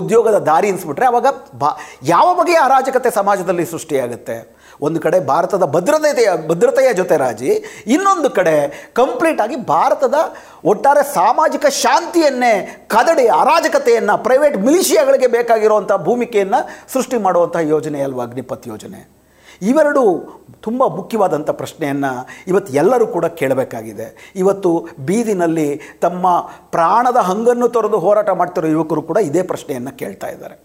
ಉದ್ಯೋಗದ ದಾರಿ ಅನಿಸ್ಬಿಟ್ರೆ ಅವಾಗ ಬಾ, ಯಾವ ಬಗೆಯ ಅರಾಜಕತೆ ಸಮಾಜದಲ್ಲಿ ಸೃಷ್ಟಿಯಾಗುತ್ತೆ? ಒಂದು ಕಡೆ ಭಾರತದ ಭದ್ರತೆಯ ಭದ್ರತೆಯ ಜೊತೆ ರಾಜಿ, ಇನ್ನೊಂದು ಕಡೆ ಕಂಪ್ಲೀಟ್ ಆಗಿ ಭಾರತದ ಒಟ್ಟಾರೆ ಸಾಮಾಜಿಕ ಶಾಂತಿಯನ್ನೇ ಕದಡಿ, ಅರಾಜಕತೆಯನ್ನು ಪ್ರೈವೇಟ್ ಮಿಲಿಷಿಯಾಗಳಿಗೆ ಬೇಕಾಗಿರುವಂಥ ಭೂಮಿಕೆಯನ್ನು ಸೃಷ್ಟಿ ಮಾಡುವಂಥ ಯೋಜನೆ ಅಲ್ವಾ ಅಗ್ನಿಪಥ್ ಯೋಜನೆ? ಇವೆರಡು ತುಂಬ ಮುಖ್ಯವಾದಂಥ ಪ್ರಶ್ನೆಯನ್ನು ಇವತ್ತು ಎಲ್ಲರೂ ಕೂಡ ಕೇಳಬೇಕಾಗಿದೆ. ಇವತ್ತು ಬೀದಿನಲ್ಲಿ ತಮ್ಮ ಪ್ರಾಣದ ಹಂಗನ್ನು ತೊರೆದು ಹೋರಾಟ ಮಾಡ್ತಿರೋ ಯುವಕರು ಕೂಡ ಇದೇ ಪ್ರಶ್ನೆಯನ್ನು ಕೇಳ್ತಾ ಇದ್ದಾರೆ.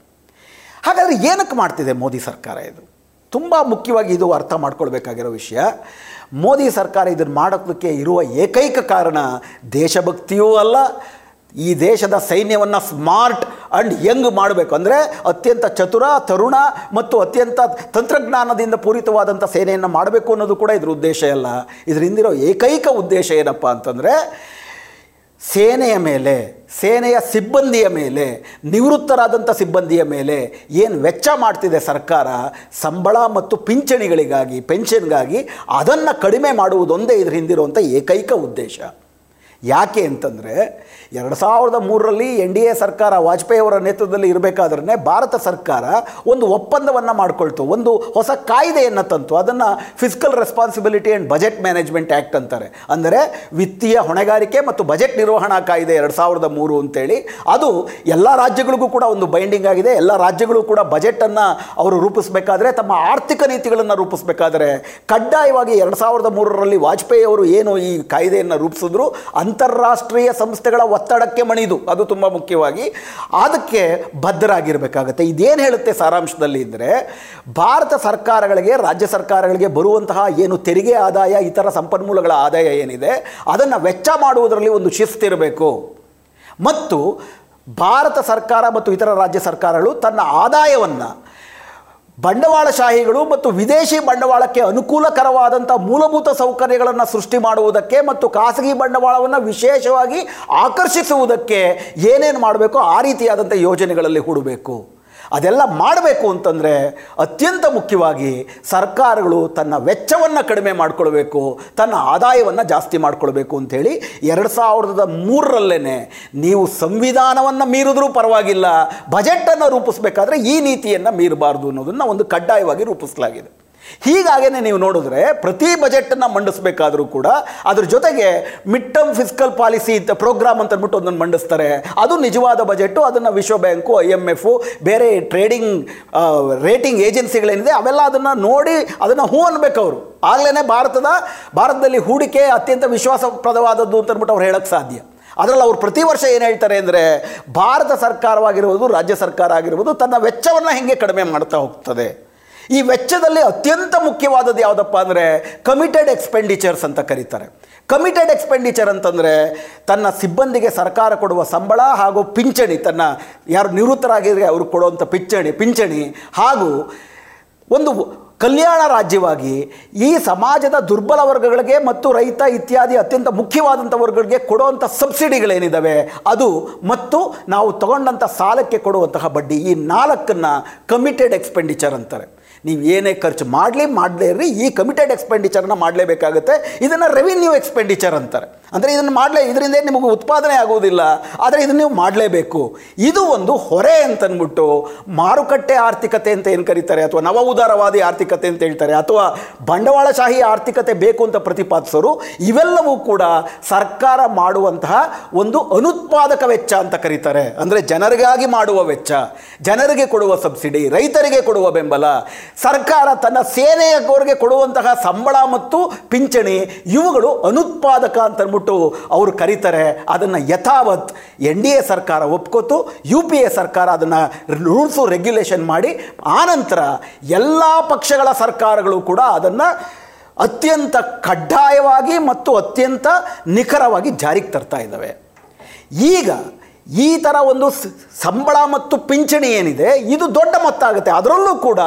ಹಾಗಾದರೆ ಏನಕ್ಕೆ ಮಾಡ್ತಿದೆ ಮೋದಿ ಸರ್ಕಾರ ಇದು? ತುಂಬ ಮುಖ್ಯವಾಗಿ ಇದು ಅರ್ಥ ಮಾಡ್ಕೊಳ್ಬೇಕಾಗಿರೋ ವಿಷಯ. ಮೋದಿ ಸರ್ಕಾರ ಇದನ್ನು ಮಾಡೋದಕ್ಕೆ ಇರುವ ಏಕೈಕ ಕಾರಣ ದೇಶಭಕ್ತಿಯೂ ಅಲ್ಲ, ಈ ದೇಶದ ಸೈನ್ಯವನ್ನು ಸ್ಮಾರ್ಟ್ ಆ್ಯಂಡ್ ಯಂಗ್ ಮಾಡಬೇಕು. ಅಂದರೆ ಅತ್ಯಂತ ಚತುರ, ತರುಣ ಮತ್ತು ಅತ್ಯಂತ ತಂತ್ರಜ್ಞಾನದಿಂದ ಪೂರಿತವಾದಂಥ ಸೇನೆಯನ್ನು ಮಾಡಬೇಕು ಅನ್ನೋದು ಕೂಡ ಇದರ ಉದ್ದೇಶ ಅಲ್ಲ. ಇದರಿಂದಿರೋ ಏಕೈಕ ಉದ್ದೇಶ ಏನಪ್ಪ ಅಂತಂದರೆ ಸೇನೆಯ ಮೇಲೆ, ಸೇನೆಯ ಸಿಬ್ಬಂದಿಯ ಮೇಲೆ, ನಿವೃತ್ತರಾದಂಥ ಸಿಬ್ಬಂದಿಯ ಮೇಲೆ ಏನು ವೆಚ್ಚ ಮಾಡ್ತಿದೆ ಸರ್ಕಾರ, ಸಂಬಳ ಮತ್ತು ಪಿಂಚಣಿಗಳಿಗಾಗಿ, ಪೆನ್ಷನ್ಗಾಗಿ ಅದನ್ನು ಕಡಿಮೆ ಮಾಡುವುದೊಂದೇ ಇದ್ರ ಹಿಂದಿರುವಂಥ ಏಕೈಕ ಉದ್ದೇಶ. ಯಾಕೆ ಅಂತಂದರೆ ಎರಡು ಸಾವಿರದ ಮೂರರಲ್ಲಿ ಎನ್ ಡಿ ಎ ಸರ್ಕಾರ, ವಾಜಪೇಯಿ ಅವರ ನೇತೃತ್ವದಲ್ಲಿ ಇರಬೇಕಾದ್ರೆ ಭಾರತ ಸರ್ಕಾರ ಒಂದು ಒಪ್ಪಂದವನ್ನು ಮಾಡಿಕೊಳ್ತು. ಒಂದು ಹೊಸ ಕಾಯ್ದೆಯನ್ನು ತಂತು. ಅದನ್ನು fiscal responsibility and budget management act ಅಂತಾರೆ. ಅಂದರೆ ವಿತ್ತೀಯ ಹೊಣೆಗಾರಿಕೆ ಮತ್ತು ಬಜೆಟ್ ನಿರ್ವಹಣಾ ಕಾಯ್ದೆ ಎರಡು ಸಾವಿರದ ಮೂರು ಅಂತೇಳಿ. ಅದು ಎಲ್ಲ ರಾಜ್ಯಗಳಿಗೂ ಕೂಡ ಒಂದು ಬೈಂಡಿಂಗ್ ಆಗಿದೆ. ಎಲ್ಲ ರಾಜ್ಯಗಳು ಕೂಡ ಬಜೆಟನ್ನು ಅವರು ರೂಪಿಸಬೇಕಾದ್ರೆ, ತಮ್ಮ ಆರ್ಥಿಕ ನೀತಿಗಳನ್ನು ರೂಪಿಸಬೇಕಾದ್ರೆ, ಕಡ್ಡಾಯವಾಗಿ ಎರಡು ಸಾವಿರದ ಮೂರರಲ್ಲಿ ವಾಜಪೇಯಿ ಅವರು ಏನು ಈ ಕಾಯ್ದೆಯನ್ನು ರೂಪಿಸಿದ್ರು? ಅಂತಾರಾಷ್ಟ್ರೀಯ ಸಂಸ್ಥೆಗಳ ಒತ್ತಡಕ್ಕೆ ಮಣಿದು, ಅದು ತುಂಬ ಮುಖ್ಯವಾಗಿ. ಅದಕ್ಕೆ ಬದ್ಧರಾಗಿರಬೇಕಾಗತ್ತೆ ಇದೇನು ಹೇಳುತ್ತೆ ಸಾರಾಂಶದಲ್ಲಿ ಅಂದರೆ ಭಾರತ ಸರ್ಕಾರಗಳಿಗೆ, ರಾಜ್ಯ ಸರ್ಕಾರಗಳಿಗೆ ಬರುವಂತಹ ಏನು ತೆರಿಗೆ ಆದಾಯ, ಇತರ ಸಂಪನ್ಮೂಲಗಳ ಆದಾಯ ಏನಿದೆ, ಅದನ್ನು ವೆಚ್ಚ ಮಾಡುವುದರಲ್ಲಿ ಒಂದು ಶಿಸ್ತಿರಬೇಕು ಮತ್ತು ಭಾರತ ಸರ್ಕಾರ ಮತ್ತು ಇತರ ರಾಜ್ಯ ಸರ್ಕಾರಗಳು ತನ್ನ ಆದಾಯವನ್ನು ಬಂಡವಾಳಶಾಹಿಗಳು ಮತ್ತು ವಿದೇಶಿ ಬಂಡವಾಳಕ್ಕೆ ಅನುಕೂಲಕರವಾದಂಥ ಮೂಲಭೂತ ಸೌಕರ್ಯಗಳನ್ನು ಸೃಷ್ಟಿ ಮಾಡುವುದಕ್ಕೆ ಮತ್ತು ಖಾಸಗಿ ಬಂಡವಾಳವನ್ನು ವಿಶೇಷವಾಗಿ ಆಕರ್ಷಿಸುವುದಕ್ಕೆ ಏನೇನು ಮಾಡಬೇಕೋ ಆ ರೀತಿಯಾದಂಥ ಯೋಜನೆಗಳಲ್ಲಿ ಹೂಡಬೇಕು. ಅದೆಲ್ಲ ಮಾಡಬೇಕು ಅಂತಂದರೆ ಅತ್ಯಂತ ಮುಖ್ಯವಾಗಿ ಸರ್ಕಾರಗಳು ತನ್ನ ವೆಚ್ಚವನ್ನು ಕಡಿಮೆ ಮಾಡಿಕೊಳ್ಬೇಕು, ತನ್ನ ಆದಾಯವನ್ನು ಜಾಸ್ತಿ ಮಾಡಿಕೊಳ್ಬೇಕು ಅಂಥೇಳಿ ಎರಡು ಸಾವಿರದ ಮೂರರಲ್ಲೇ ನೀವು ಸಂವಿಧಾನವನ್ನು ಮೀರಿದ್ರೂ ಪರವಾಗಿಲ್ಲ ಬಜೆಟನ್ನು ರೂಪಿಸಬೇಕಾದ್ರೆ ಈ ನೀತಿಯನ್ನು ಮೀರಬಾರ್ದು ಅನ್ನೋದನ್ನು ಒಂದು ಕಡ್ಡಾಯವಾಗಿ ರೂಪಿಸಲಾಗಿದೆ. ಹೀಗಾಗೇ ನೀವು ನೋಡಿದ್ರೆ ಪ್ರತಿ ಬಜೆಟನ್ನು ಮಂಡಿಸಬೇಕಾದರೂ ಕೂಡ ಅದ್ರ ಜೊತೆಗೆ mid term fiscal policy program ಅಂತ ಅಂದ್ಬಿಟ್ಟು ಒಂದನ್ನು ಮಂಡಿಸ್ತಾರೆ. ಅದು ನಿಜವಾದ ಬಜೆಟು ಅದನ್ನು ವಿಶ್ವ ಬ್ಯಾಂಕು, ಐ ಎಂ ಎಫು, ಬೇರೆ ಟ್ರೇಡಿಂಗ್ ರೇಟಿಂಗ್ ಏಜೆನ್ಸಿಗಳೇನಿದೆ ಅವೆಲ್ಲ ಅದನ್ನು ನೋಡಿ ಅದನ್ನು ಹೂ ಅನ್ಬೇಕು ಅವರು. ಆಗಲೇ ಭಾರತದ, ಭಾರತದಲ್ಲಿ ಹೂಡಿಕೆ ಅತ್ಯಂತ ವಿಶ್ವಾಸಪ್ರದವಾದದ್ದು ಅಂತ ಅಂದ್ಬಿಟ್ಟು ಅವ್ರು ಹೇಳೋಕ್ಕೆ ಸಾಧ್ಯ. ಅದರಲ್ಲಿ ಅವ್ರು ಪ್ರತಿ ವರ್ಷ ಏನು ಹೇಳ್ತಾರೆ ಅಂದರೆ ಭಾರತ ಸರ್ಕಾರವಾಗಿರ್ಬೋದು ರಾಜ್ಯ ಸರ್ಕಾರ ಆಗಿರ್ಬೋದು ತನ್ನ ವೆಚ್ಚವನ್ನು ಹೇಗೆ ಕಡಿಮೆ ಮಾಡ್ತಾ ಹೋಗ್ತದೆ. ಈ ವೆಚ್ಚದಲ್ಲಿ ಅತ್ಯಂತ ಮುಖ್ಯವಾದದ್ದು ಯಾವುದಪ್ಪ ಅಂದರೆ ಕಮಿಟೆಡ್ ಎಕ್ಸ್ಪೆಂಡಿಚರ್ಸ್ ಅಂತ ಕರೀತಾರೆ. ಕಮಿಟೆಡ್ ಎಕ್ಸ್ಪೆಂಡಿಚರ್ ಅಂತಂದರೆ ತನ್ನ ಸಿಬ್ಬಂದಿಗೆ ಸರ್ಕಾರ ಕೊಡುವ ಸಂಬಳ ಹಾಗೂ ಪಿಂಚಣಿ, ತನ್ನ ಯಾರು ನಿವೃತ್ತರಾಗಿದ್ರೆ ಅವ್ರಿಗೆ ಕೊಡುವಂಥ ಪಿಂಚಣಿ ಪಿಂಚಣಿ ಹಾಗೂ ಒಂದು ಕಲ್ಯಾಣ ರಾಜ್ಯವಾಗಿ ಈ ಸಮಾಜದ ದುರ್ಬಲ ವರ್ಗಗಳಿಗೆ ಮತ್ತು ರೈತ ಇತ್ಯಾದಿ ಅತ್ಯಂತ ಮುಖ್ಯವಾದಂಥ ವರ್ಗಗಳಿಗೆ ಕೊಡುವಂಥ ಸಬ್ಸಿಡಿಗಳೇನಿದ್ದಾವೆ ಅದು ಮತ್ತು ನಾವು ತಗೊಂಡಂಥ ಸಾಲಕ್ಕೆ ಕೊಡುವಂತಹ ಬಡ್ಡಿ ಈ ನಾಲ್ಕನ್ನು ಕಮಿಟೆಡ್ ಎಕ್ಸ್ಪೆಂಡಿಚರ್ ಅಂತಾರೆ. ನೀವು ಏನೇ ಖರ್ಚು ಮಾಡಲಿ ಮಾಡಲೇ ಇರ್ರಿ ಈ ಕಮಿಟೆಡ್ ಎಕ್ಸ್ಪೆಂಡಿಚರ್ನ ಮಾಡಲೇಬೇಕಾಗುತ್ತೆ. ಇದನ್ನು ರೆವಿನ್ಯೂ ಎಕ್ಸ್ಪೆಂಡಿಚರ್ ಅಂತಾರೆ. ಅಂದರೆ ಇದನ್ನು ಮಾಡಲೇ, ಇದರಿಂದ ನಿಮಗೆ ಉತ್ಪಾದನೆ ಆಗುವುದಿಲ್ಲ, ಆದರೆ ಇದನ್ನು ನೀವು ಮಾಡಲೇಬೇಕು. ಇದು ಒಂದು ಹೊರೆ ಅಂತನ್ಬಿಟ್ಟು ಮಾರುಕಟ್ಟೆ ಆರ್ಥಿಕತೆ ಅಂತ ಏನು ಕರೀತಾರೆ, ಅಥವಾ ನವ ಉದಾರವಾದಿ ಆರ್ಥಿಕತೆ ಅಂತ ಹೇಳ್ತಾರೆ, ಅಥವಾ ಬಂಡವಾಳಶಾಹಿ ಆರ್ಥಿಕತೆ ಬೇಕು ಅಂತ ಪ್ರತಿಪಾದಿಸೋರು, ಇವೆಲ್ಲವೂ ಕೂಡ ಸರ್ಕಾರ ಮಾಡುವಂತಹ ಒಂದು ಅನುತ್ಪಾದಕ ವೆಚ್ಚ ಅಂತ ಕರೀತಾರೆ. ಅಂದರೆ ಜನರಿಗಾಗಿ ಮಾಡುವ ವೆಚ್ಚ, ಜನರಿಗೆ ಕೊಡುವ ಸಬ್ಸಿಡಿ, ರೈತರಿಗೆ ಕೊಡುವ ಬೆಂಬಲ, ಸರ್ಕಾರ ತನ್ನ ಸೇನೆಯವರಿಗೆ ಕೊಡುವಂತಹ ಸಂಬಳ ಮತ್ತು ಪಿಂಚಣಿ, ಇವುಗಳು ಅನುತ್ಪಾದಕ ಅಂತ ಅಂದ್ಬಿಟ್ಟು ಅವರು ಕರೀತಾರೆ, ಅದನ್ನು ಯಥಾವತ್ ಎನ್ ಡಿ ಎ ಸರ್ಕಾರ ಒಪ್ಕೋತು, ಯು ಪಿ ಎ ಸರ್ಕಾರ ಅದನ್ನು ರೂಲ್ಸು ರೆಗ್ಯುಲೇಷನ್ ಮಾಡಿ, ಆನಂತರ ಎಲ್ಲ ಪಕ್ಷಗಳ ಸರ್ಕಾರಗಳು ಕೂಡ ಅದನ್ನು ಅತ್ಯಂತ ಕಡ್ಡಾಯವಾಗಿ ಮತ್ತು ಅತ್ಯಂತ ನಿಖರವಾಗಿ ಜಾರಿಗೆ ತರ್ತಾ ಇದ್ದಾವೆ. ಈಗ ಈ ಥರ ಒಂದು ಸಂಬಳ ಮತ್ತು ಪಿಂಚಣಿ ಏನಿದೆ, ಇದು ದೊಡ್ಡ ಮೊತ್ತ ಆಗುತ್ತೆ ಅದರಲ್ಲೂ ಕೂಡ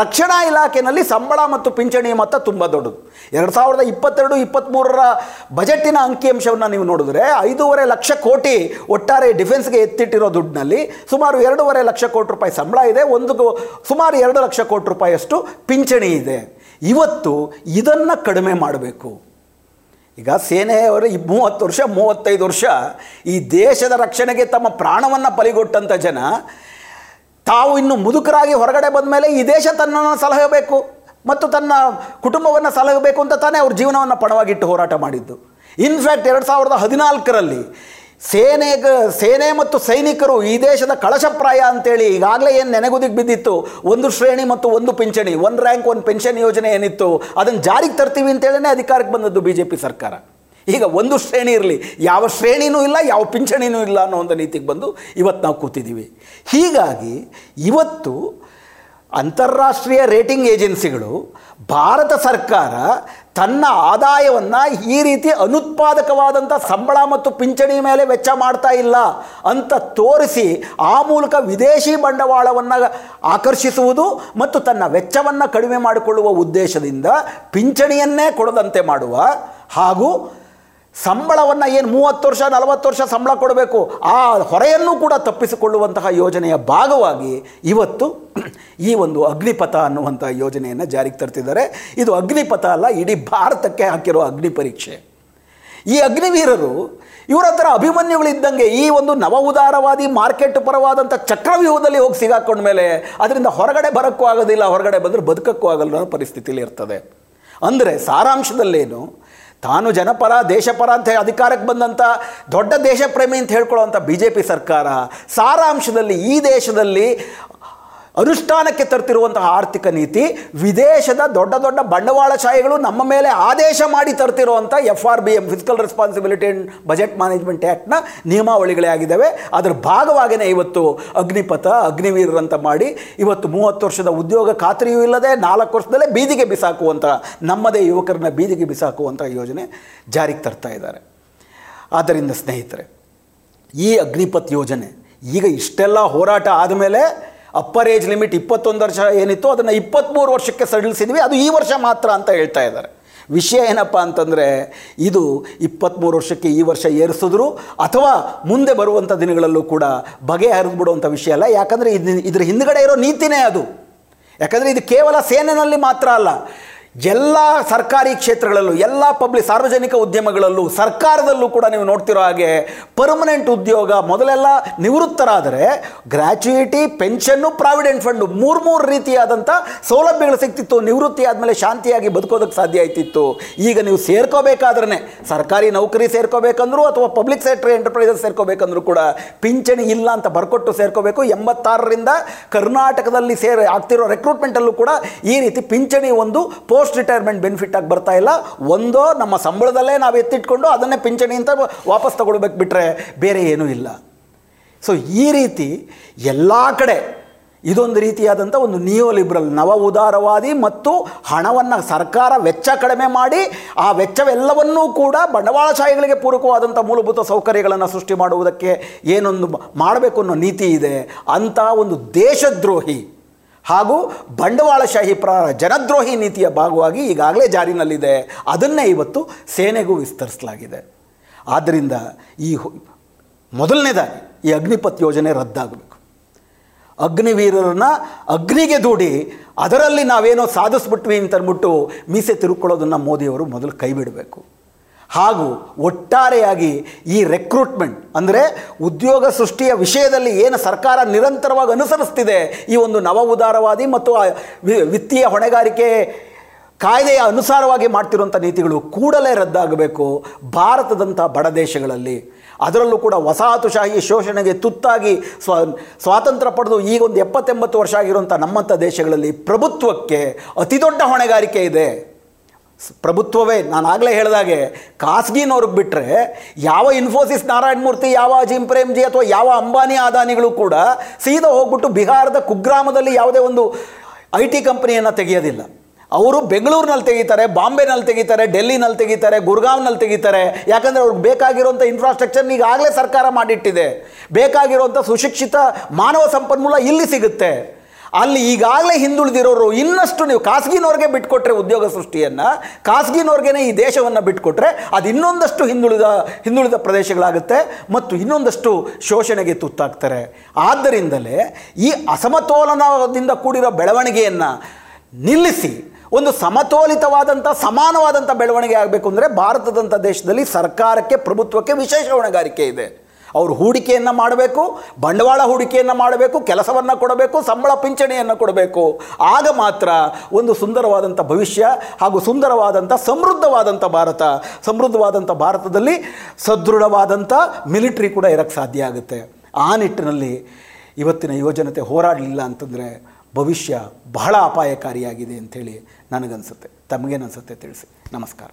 ರಕ್ಷಣಾ ಇಲಾಖೆಯಲ್ಲಿ ಸಂಬಳ ಮತ್ತು ಪಿಂಚಣಿ ಮೊತ್ತ ತುಂಬ ದೊಡ್ಡದು. ಎರಡು ಸಾವಿರದ ಇಪ್ಪತ್ತೆರಡು ಇಪ್ಪತ್ತ್ಮೂರರ ಬಜೆಟಿನ ಅಂಕಿಅಂಶವನ್ನು ನೀವು ನೋಡಿದ್ರೆ, ಐದೂವರೆ ಲಕ್ಷ ಕೋಟಿ ಒಟ್ಟಾರೆ ಡಿಫೆನ್ಸ್ಗೆ ಎತ್ತಿಟ್ಟಿರೋ ದುಡ್ಡಿನಲ್ಲಿ ಸುಮಾರು ಎರಡೂವರೆ ಲಕ್ಷ ಕೋಟಿ ರೂಪಾಯಿ ಸಂಬಳ ಇದೆ, ಒಂದು ಸುಮಾರು ಎರಡು ಲಕ್ಷ ಕೋಟಿ ರೂಪಾಯಿಯಷ್ಟು ಪಿಂಚಣಿ ಇದೆ. ಇವತ್ತು ಇದನ್ನು ಕಡಿಮೆ ಮಾಡಬೇಕು. ಈಗ ಸೇನೆಯವರು ಮೂವತ್ತು ವರ್ಷ, ಮೂವತ್ತೈದು ವರ್ಷ ಈ ದೇಶದ ರಕ್ಷಣೆಗೆ ತಮ್ಮ ಪ್ರಾಣವನ್ನು ಬಲಿಗೊಟ್ಟಂಥ ಜನ ತಾವು ಇನ್ನು ಮುದುಕರಾಗಿ ಹೊರಗಡೆ ಬಂದ ಮೇಲೆ ಈ ದೇಶ ತನ್ನನ್ನು ಸಲಹಬೇಕು ಮತ್ತು ತನ್ನ ಕುಟುಂಬವನ್ನು ಸಲಹಬೇಕು ಅಂತ ತಾನೇ ಅವ್ರ ಜೀವನವನ್ನು ಪಣವಾಗಿಟ್ಟು ಹೋರಾಟ ಮಾಡಿದ್ದು. ಇನ್ಫ್ಯಾಕ್ಟ್ ಎರಡು ಸಾವಿರದ ಹದಿನಾಲ್ಕರಲ್ಲಿ ಸೇನೆಗ ಸೇನೆ ಮತ್ತು ಸೈನಿಕರು ಈ ದೇಶದ ಕಳಶಪ್ರಾಯ ಅಂತೇಳಿ ಈಗಾಗಲೇ ಏನು ನೆನೆಗುದಿಗೆ ಬಿದ್ದಿತ್ತು? ಒಂದು ಶ್ರೇಣಿ ಮತ್ತು ಒಂದು ಪಿಂಚಣಿ, ಒಂದು ರ್ಯಾಂಕ್, ಒಂದು ಪೆನ್ಷನ್ ಯೋಜನೆ ಏನಿತ್ತು? ಅದನ್ನು ಜಾರಿಗೆ ತರ್ತೀವಿ ಅಂತೇಳಿನೇ ಅಧಿಕಾರಕ್ಕೆ ಬಂದದ್ದು ಬಿ ಜೆ ಪಿ ಸರ್ಕಾರ. ಈಗ ಒಂದು ಶ್ರೇಣಿ ಇರಲಿ, ಯಾವ ಶ್ರೇಣಿನೂ ಇಲ್ಲ, ಯಾವ ಪಿಂಚಣಿನೂ ಇಲ್ಲ ಅನ್ನೋ ಒಂದು ನೀತಿಗೆ ಬಂದು ಇವತ್ತು ನಾವು ಕೂತಿದ್ದೀವಿ ಹೀಗಾಗಿ ಇವತ್ತು ಅಂತಾರಾಷ್ಟ್ರೀಯ ರೇಟಿಂಗ್ ಏಜೆನ್ಸಿಗಳು, ಭಾರತ ಸರ್ಕಾರ ತನ್ನ ಆದಾಯವನ್ನು ಈ ರೀತಿ ಅನುತ್ಪಾದಕವಾದಂಥ ಸಂಬಳ ಮತ್ತು ಪಿಂಚಣಿ ಮೇಲೆ ವೆಚ್ಚ ಮಾಡ್ತಾ ಇಲ್ಲ ಅಂತ ತೋರಿಸಿ ಆ ಮೂಲಕ ವಿದೇಶಿ ಬಂಡವಾಳವನ್ನು ಆಕರ್ಷಿಸುವುದು ಮತ್ತು ತನ್ನ ವೆಚ್ಚವನ್ನು ಕಡಿಮೆ ಮಾಡಿಕೊಳ್ಳುವ ಉದ್ದೇಶದಿಂದ ಪಿಂಚಣಿಯನ್ನೇ ಕೊಡದಂತೆ ಮಾಡುವ ಹಾಗೂ ಸಂಬಳವನ್ನು ಏನು ಮೂವತ್ತು ವರ್ಷ, ನಲವತ್ತು ವರ್ಷ ಸಂಬಳ ಕೊಡಬೇಕು, ಆ ಹೊರೆಯನ್ನು ಕೂಡ ತಪ್ಪಿಸಿಕೊಳ್ಳುವಂತಹ ಯೋಜನೆಯ ಭಾಗವಾಗಿ ಇವತ್ತು ಈ ಒಂದು ಅಗ್ನಿಪಥ ಅನ್ನುವಂಥ ಯೋಜನೆಯನ್ನು ಜಾರಿಗೆ ತರ್ತಿದ್ದಾರೆ. ಇದು ಅಗ್ನಿಪಥ ಅಲ್ಲ, ಇಡೀ ಭಾರತಕ್ಕೆ ಹಾಕಿರೋ ಅಗ್ನಿ ಪರೀಕ್ಷೆ. ಈ ಅಗ್ನಿವೀರರು ಇವರ ಹತ್ರ ಅಭಿಮನ್ಯುಗಳಿದ್ದಂಗೆ ಈ ಒಂದು ನವ ಉದಾರವಾದಿ ಮಾರ್ಕೆಟ್ ಪರವಾದಂಥ ಚಕ್ರವ್ಯೂಹದಲ್ಲಿ ಹೋಗಿ ಸಿಗಾಕೊಂಡ ಮೇಲೆ ಅದರಿಂದ ಹೊರಗಡೆ ಬರೋಕ್ಕೂ ಆಗೋದಿಲ್ಲ, ಹೊರಗಡೆ ಬಂದರೆ ಬದುಕಕ್ಕೂ ಆಗಲ್ಲ ಅನ್ನೋ ಪರಿಸ್ಥಿತಿಯಲ್ಲಿ ಇರ್ತದೆ. ಅಂದರೆ ಸಾರಾಂಶದಲ್ಲೇನು? ತಾನು ಜನಪರ, ದೇಶಪರ ಅಂತ ಹೇಳಿ ಅಧಿಕಾರಕ್ಕೆ ಬಂದಂಥ ದೊಡ್ಡ ದೇಶಪ್ರೇಮಿ ಅಂತ ಹೇಳ್ಕೊಳ್ಳುವಂಥ ಬಿ ಜೆ ಪಿ ಸರ್ಕಾರ ಸಾರಾಂಶದಲ್ಲಿ ಈ ದೇಶದಲ್ಲಿ ಅನುಷ್ಠಾನಕ್ಕೆ ತರ್ತಿರುವಂತಹ ಆರ್ಥಿಕ ನೀತಿ, ವಿದೇಶದ ದೊಡ್ಡ ದೊಡ್ಡ ಬಂಡವಾಳಶಾಹಿಗಳು ನಮ್ಮ ಮೇಲೆ ಆದೇಶ ಮಾಡಿ ತರ್ತಿರುವಂಥ F R B M fiscal responsibility and budget management ಆ್ಯಕ್ಟ್ನ ನಿಯಮಾವಳಿಗಳೇ ಆಗಿದ್ದಾವೆ. ಅದರ ಭಾಗವಾಗಿಯೇ ಇವತ್ತು ಅಗ್ನಿಪಥ ಅಗ್ನಿವೀರರು ಅಂತ ಮಾಡಿ ಇವತ್ತು ಮೂವತ್ತು ವರ್ಷದ ಉದ್ಯೋಗ ಖಾತ್ರಿಯೂ ಇಲ್ಲದೆ ನಾಲ್ಕು ವರ್ಷದಲ್ಲೇ ಬೀದಿಗೆ ಬಿಸಾಕುವಂಥ ನಮ್ಮದೇ ಯುವಕರನ್ನ ಬೀದಿಗೆ ಬಿಸಾಕುವಂಥ ಯೋಜನೆ ಜಾರಿಗೆ ತರ್ತಾ ಇದ್ದಾರೆ. ಆದ್ದರಿಂದ ಸ್ನೇಹಿತರೆ, ಈ ಅಗ್ನಿಪಥ್ ಯೋಜನೆ ಈಗ ಇಷ್ಟೆಲ್ಲ ಹೋರಾಟ ಆದಮೇಲೆ ಅಪ್ಪರ್ ಏಜ್ ಲಿಮಿಟ್ ಇಪ್ಪತ್ತೊಂದು ವರ್ಷ ಏನಿತ್ತು ಅದನ್ನು ಇಪ್ಪತ್ತ್ಮೂರು ವರ್ಷಕ್ಕೆ ಸಡಿಲಿಸಿದ್ವಿ. ಅದು ಈ ವರ್ಷ ಮಾತ್ರ ಅಂತ ಹೇಳ್ತಾ ಇದ್ದಾರೆ. ವಿಷಯ ಏನಪ್ಪ ಅಂತಂದರೆ, ಇದು ಇಪ್ಪತ್ತ್ಮೂರು ವರ್ಷಕ್ಕೆ ಈ ವರ್ಷ ಏರಿಸಿದ್ರು ಅಥವಾ ಮುಂದೆ ಬರುವಂಥ ದಿನಗಳಲ್ಲೂ ಕೂಡ ಬಗೆಹರಿದು ಬಿಡುವಂಥ ವಿಷಯ ಅಲ್ಲ. ಯಾಕಂದರೆ ಇದು, ಇದರ ಹಿಂದ್ಗಡೆ ಇರೋ ನೀತಿನೇ ಅದು. ಯಾಕಂದರೆ ಇದು ಕೇವಲ ಸೇನೆಯಲ್ಲಿ ಮಾತ್ರ ಅಲ್ಲ. ಎಲ್ಲ ಸರ್ಕಾರಿ ಕ್ಷೇತ್ರಗಳಲ್ಲೂ, ಎಲ್ಲ ಪಬ್ಲಿಕ್ ಸಾರ್ವಜನಿಕ ಉದ್ಯಮಗಳಲ್ಲೂ, ಸರ್ಕಾರದಲ್ಲೂ ಕೂಡ ನೀವು ನೋಡ್ತಿರೋ ಹಾಗೆ ಪರ್ಮನೆಂಟ್ ಉದ್ಯೋಗ ಮೊದಲೆಲ್ಲ ನಿವೃತ್ತರಾದರೆ ಗ್ರ್ಯಾಚುಯಿಟಿ ಪೆನ್ಷನ್ನು ಪ್ರಾವಿಡೆಂಟ್ ಫಂಡು ಮೂರು ಮೂರು ರೀತಿಯಾದಂಥ ಸೌಲಭ್ಯಗಳು ಸಿಗ್ತಿತ್ತು. ನಿವೃತ್ತಿ ಆದಮೇಲೆ ಶಾಂತಿಯಾಗಿ ಬದುಕೋದಕ್ಕೆ ಸಾಧ್ಯ ಆಯ್ತಿತ್ತು. ಈಗ ನೀವು ಸೇರ್ಕೋಬೇಕಾದ್ರೆ ಸರ್ಕಾರಿ ನೌಕರಿ ಸೇರ್ಕೋಬೇಕಂದ್ರು ಅಥವಾ ಪಬ್ಲಿಕ್ ಸೆಕ್ಟರ್ ಎಂಟರ್ಪ್ರೈಸಸ್ ಸೇರ್ಕೋಬೇಕಂದ್ರೂ ಕೂಡ ಪಿಂಚಣಿ ಇಲ್ಲ ಅಂತ ಬರ್ಕೊಟ್ಟು ಸೇರ್ಕೋಬೇಕು. ಎಂಬತ್ತಾರರಿಂದ ಕರ್ನಾಟಕದಲ್ಲಿ ಸೇರಿ ಆಗ್ತಿರೋ ರೆಕ್ರೂಟ್ಮೆಂಟಲ್ಲೂ ಕೂಡ ಈ ರೀತಿ ಪಿಂಚಣಿ ಒಂದು ಪೋಸ್ಟ್ ರಿಟೈರ್ಮೆಂಟ್ ಬೆನಿಫಿಟ್ ಆಗಿ ಬರ್ತಾ ಇಲ್ಲ. ಒಂದೋ ನಮ್ಮ ಸಂಬಳದಲ್ಲೇ ನಾವು ಎತ್ತಿಟ್ಕೊಂಡು ಅದನ್ನೇ ಪಿಂಚಣಿ ಅಂತ ವಾಪಸ್ ತಗೊಳ್ಬೇಕು ಬಿಟ್ಟರೆ ಬೇರೆ ಏನೂ ಇಲ್ಲ. ಸೊ ಈ ರೀತಿ ಎಲ್ಲ ಕಡೆ ಇದೊಂದು ರೀತಿಯಾದಂಥ ಒಂದು ನಿಯೋ ಲಿಬ್ರಲ್ ನವ ಉದಾರವಾದಿ ಮತ್ತು ಹಣವನ್ನು ಸರ್ಕಾರ ವೆಚ್ಚ ಕಡಿಮೆ ಮಾಡಿ ಆ ವೆಚ್ಚವೆಲ್ಲವನ್ನೂ ಕೂಡ ಬಂಡವಾಳಶಾಹಿಗಳಿಗೆ ಪೂರಕವಾದಂಥ ಮೂಲಭೂತ ಸೌಕರ್ಯಗಳನ್ನು ಸೃಷ್ಟಿ ಮಾಡುವುದಕ್ಕೆ ಏನೊಂದು ಮಾಡಬೇಕು ಅನ್ನೋ ನೀತಿ ಇದೆ ಅಂಥ ಒಂದು ದೇಶದ್ರೋಹಿ. ಹಾಗೂ ಬಂಡವಾಳಶಾಹಿ ಪ್ರ ಜನದ್ರೋಹಿ ನೀತಿಯ ಭಾಗವಾಗಿ ಈಗಾಗಲೇ ಜಾರಿನಲ್ಲಿದೆ. ಅದನ್ನೇ ಇವತ್ತು ಸೇನೆಗೂ ವಿಸ್ತರಿಸಲಾಗಿದೆ. ಆದ್ದರಿಂದ ಈ ಮೊದಲನೇದಾಗಿ ಈ ಅಗ್ನಿಪಥ್ ಯೋಜನೆ ರದ್ದಾಗಬೇಕು. ಅಗ್ನಿವೀರರನ್ನ ಅಗ್ನಿಗೆ ದೂಡಿ ಅದರಲ್ಲಿ ನಾವೇನೋ ಸಾಧಿಸ್ಬಿಟ್ವಿ ಅಂತಂದ್ಬಿಟ್ಟು ಮೀಸೆ ತಿರುಕೊಳ್ಳೋದನ್ನು ಮೋದಿಯವರು ಮೊದಲು ಕೈ ಬಿಡಬೇಕು ಹಾಗೂ ಒಟ್ಟಾರೆಯಾಗಿ ಈ ರೆಕ್ರೂಟ್ಮೆಂಟ್ ಅಂದರೆ ಉದ್ಯೋಗ ಸೃಷ್ಟಿಯ ವಿಷಯದಲ್ಲಿ ಏನು ಸರ್ಕಾರ ನಿರಂತರವಾಗಿ ಅನುಸರಿಸ್ತಿದೆ, ಈ ಒಂದು ನವ ಉದಾರವಾದಿ ಮತ್ತು ವಿತ್ತೀಯ ಹೊಣೆಗಾರಿಕೆ ಕಾಯ್ದೆಯ ಅನುಸಾರವಾಗಿ ಮಾಡ್ತಿರುವಂಥ ನೀತಿಗಳು ಕೂಡಲೇ ರದ್ದಾಗಬೇಕು ಭಾರತದಂಥ ಬಡ ದೇಶಗಳಲ್ಲಿ. ಅದರಲ್ಲೂ ಕೂಡ ವಸಾಹತುಶಾಹಿ ಶೋಷಣೆಗೆ ತುತ್ತಾಗಿ ಸ್ವ, ಸ್ವಾತಂತ್ರ್ಯ ಪಡೆದು ಈಗ ಒಂದು ಎಪ್ಪತ್ತೆಂಬತ್ತು ವರ್ಷ ಆಗಿರುವಂಥ ನಮ್ಮಂಥ ದೇಶಗಳಲ್ಲಿ ಪ್ರಭುತ್ವಕ್ಕೆ ಅತಿದೊಡ್ಡ ಹೊಣೆಗಾರಿಕೆ ಇದೆ. ಪ್ರಭುತ್ವವೇ. ನಾನು ಆಗಲೇ ಹೇಳಿದಾಗೆ ಖಾಸಗಿನವ್ರಿಗೆ ಬಿಟ್ಟರೆ ಯಾವ ಇನ್ಫೋಸಿಸ್ ನಾರಾಯಣ ಮೂರ್ತಿ ಯಾವ ಅಜಿಮ್ ಪ್ರೇಮ್ಜಿ ಅಥವಾ ಯಾವ ಅಂಬಾನಿ ಅದಾನಿಗಳು ಕೂಡ ಸೀದಾ ಹೋಗ್ಬಿಟ್ಟು ಬಿಹಾರದ ಕುಗ್ರಾಮದಲ್ಲಿ ಯಾವುದೇ ಒಂದು ಐ ಟಿ ಕಂಪ್ನಿಯನ್ನು ತೆಗೆಯೋದಿಲ್ಲ. ಅವರು ಬೆಂಗಳೂರಿನಲ್ಲಿ ತೆಗಿತಾರೆ, ಬಾಂಬೆನಲ್ಲಿ ತೆಗಿತಾರೆ, ಡೆಲ್ಲಿನಲ್ಲಿ ತೆಗಿತಾರೆ, ಗುರ್ಗಾವ್ನಲ್ಲಿ ತೆಗಿತಾರೆ. ಯಾಕಂದರೆ ಅವ್ರಿಗೆ ಬೇಕಾಗಿರುವಂಥ ಇನ್ಫ್ರಾಸ್ಟ್ರಕ್ಚರ್ನ ಈಗಾಗಲೇ ಸರ್ಕಾರ ಮಾಡಿಟ್ಟಿದೆ. ಬೇಕಾಗಿರುವಂಥ ಸುಶಿಕ್ಷಿತ ಮಾನವ ಸಂಪನ್ಮೂಲ ಇಲ್ಲಿ ಸಿಗುತ್ತೆ. ಅಲ್ಲಿ ಈಗಾಗಲೇ ಹಿಂದುಳಿದಿರೋರು ಇನ್ನಷ್ಟು ನೀವು ಖಾಸಗಿನವ್ರಿಗೆ ಬಿಟ್ಕೊಟ್ರೆ ಉದ್ಯೋಗ ಸೃಷ್ಟಿಯನ್ನು ಖಾಸಗಿನವ್ರಿಗೇ ಈ ದೇಶವನ್ನು ಬಿಟ್ಕೊಟ್ರೆ ಅದು ಇನ್ನೊಂದಷ್ಟು ಹಿಂದುಳಿದ ಹಿಂದುಳಿದ ಪ್ರದೇಶಗಳಾಗುತ್ತೆ ಮತ್ತು ಇನ್ನೊಂದಷ್ಟು ಶೋಷಣೆಗೆ ತುತ್ತಾಗ್ತಾರೆ. ಆದ್ದರಿಂದಲೇ ಈ ಅಸಮತೋಲನದಿಂದ ಕೂಡಿರೋ ಬೆಳವಣಿಗೆಯನ್ನು ನಿಲ್ಲಿಸಿ, ಒಂದು ಸಮತೋಲಿತವಾದಂಥ ಸಮಾನವಾದಂಥ ಬೆಳವಣಿಗೆ ಆಗಬೇಕು ಅಂದರೆ ಭಾರತದಂಥ ದೇಶದಲ್ಲಿ ಸರ್ಕಾರಕ್ಕೆ, ಪ್ರಭುತ್ವಕ್ಕೆ ವಿಶೇಷ ಹೊಣೆಗಾರಿಕೆ ಇದೆ. ಅವರು ಹೂಡಿಕೆಯನ್ನು ಮಾಡಬೇಕು, ಬಂಡವಾಳ ಹೂಡಿಕೆಯನ್ನು ಮಾಡಬೇಕು, ಕೆಲಸವನ್ನು ಕೊಡಬೇಕು, ಸಂಬಳ ಪಿಂಚಣಿಯನ್ನು ಕೊಡಬೇಕು. ಆಗ ಮಾತ್ರ ಒಂದು ಸುಂದರವಾದಂಥ ಭವಿಷ್ಯ ಹಾಗೂ ಸುಂದರವಾದಂಥ ಸಮೃದ್ಧವಾದಂಥ ಭಾರತ ಸಮೃದ್ಧವಾದಂಥ ಭಾರತದಲ್ಲಿ ಸದೃಢವಾದಂಥ ಮಿಲಿಟ್ರಿ ಕೂಡ ಇರೋಕ್ಕೆ ಸಾಧ್ಯ ಆಗುತ್ತೆ. ಆ ನಿಟ್ಟಿನಲ್ಲಿ ಇವತ್ತಿನ ಯುವಜನತೆ ಹೋರಾಡಲಿಲ್ಲ ಅಂತಂದರೆ ಭವಿಷ್ಯ ಬಹಳ ಅಪಾಯಕಾರಿಯಾಗಿದೆ ಅಂಥೇಳಿ ನನಗನ್ಸುತ್ತೆ. ತಮಗೇನನ್ಸುತ್ತೆ ತಿಳಿಸಿ. ನಮಸ್ಕಾರ.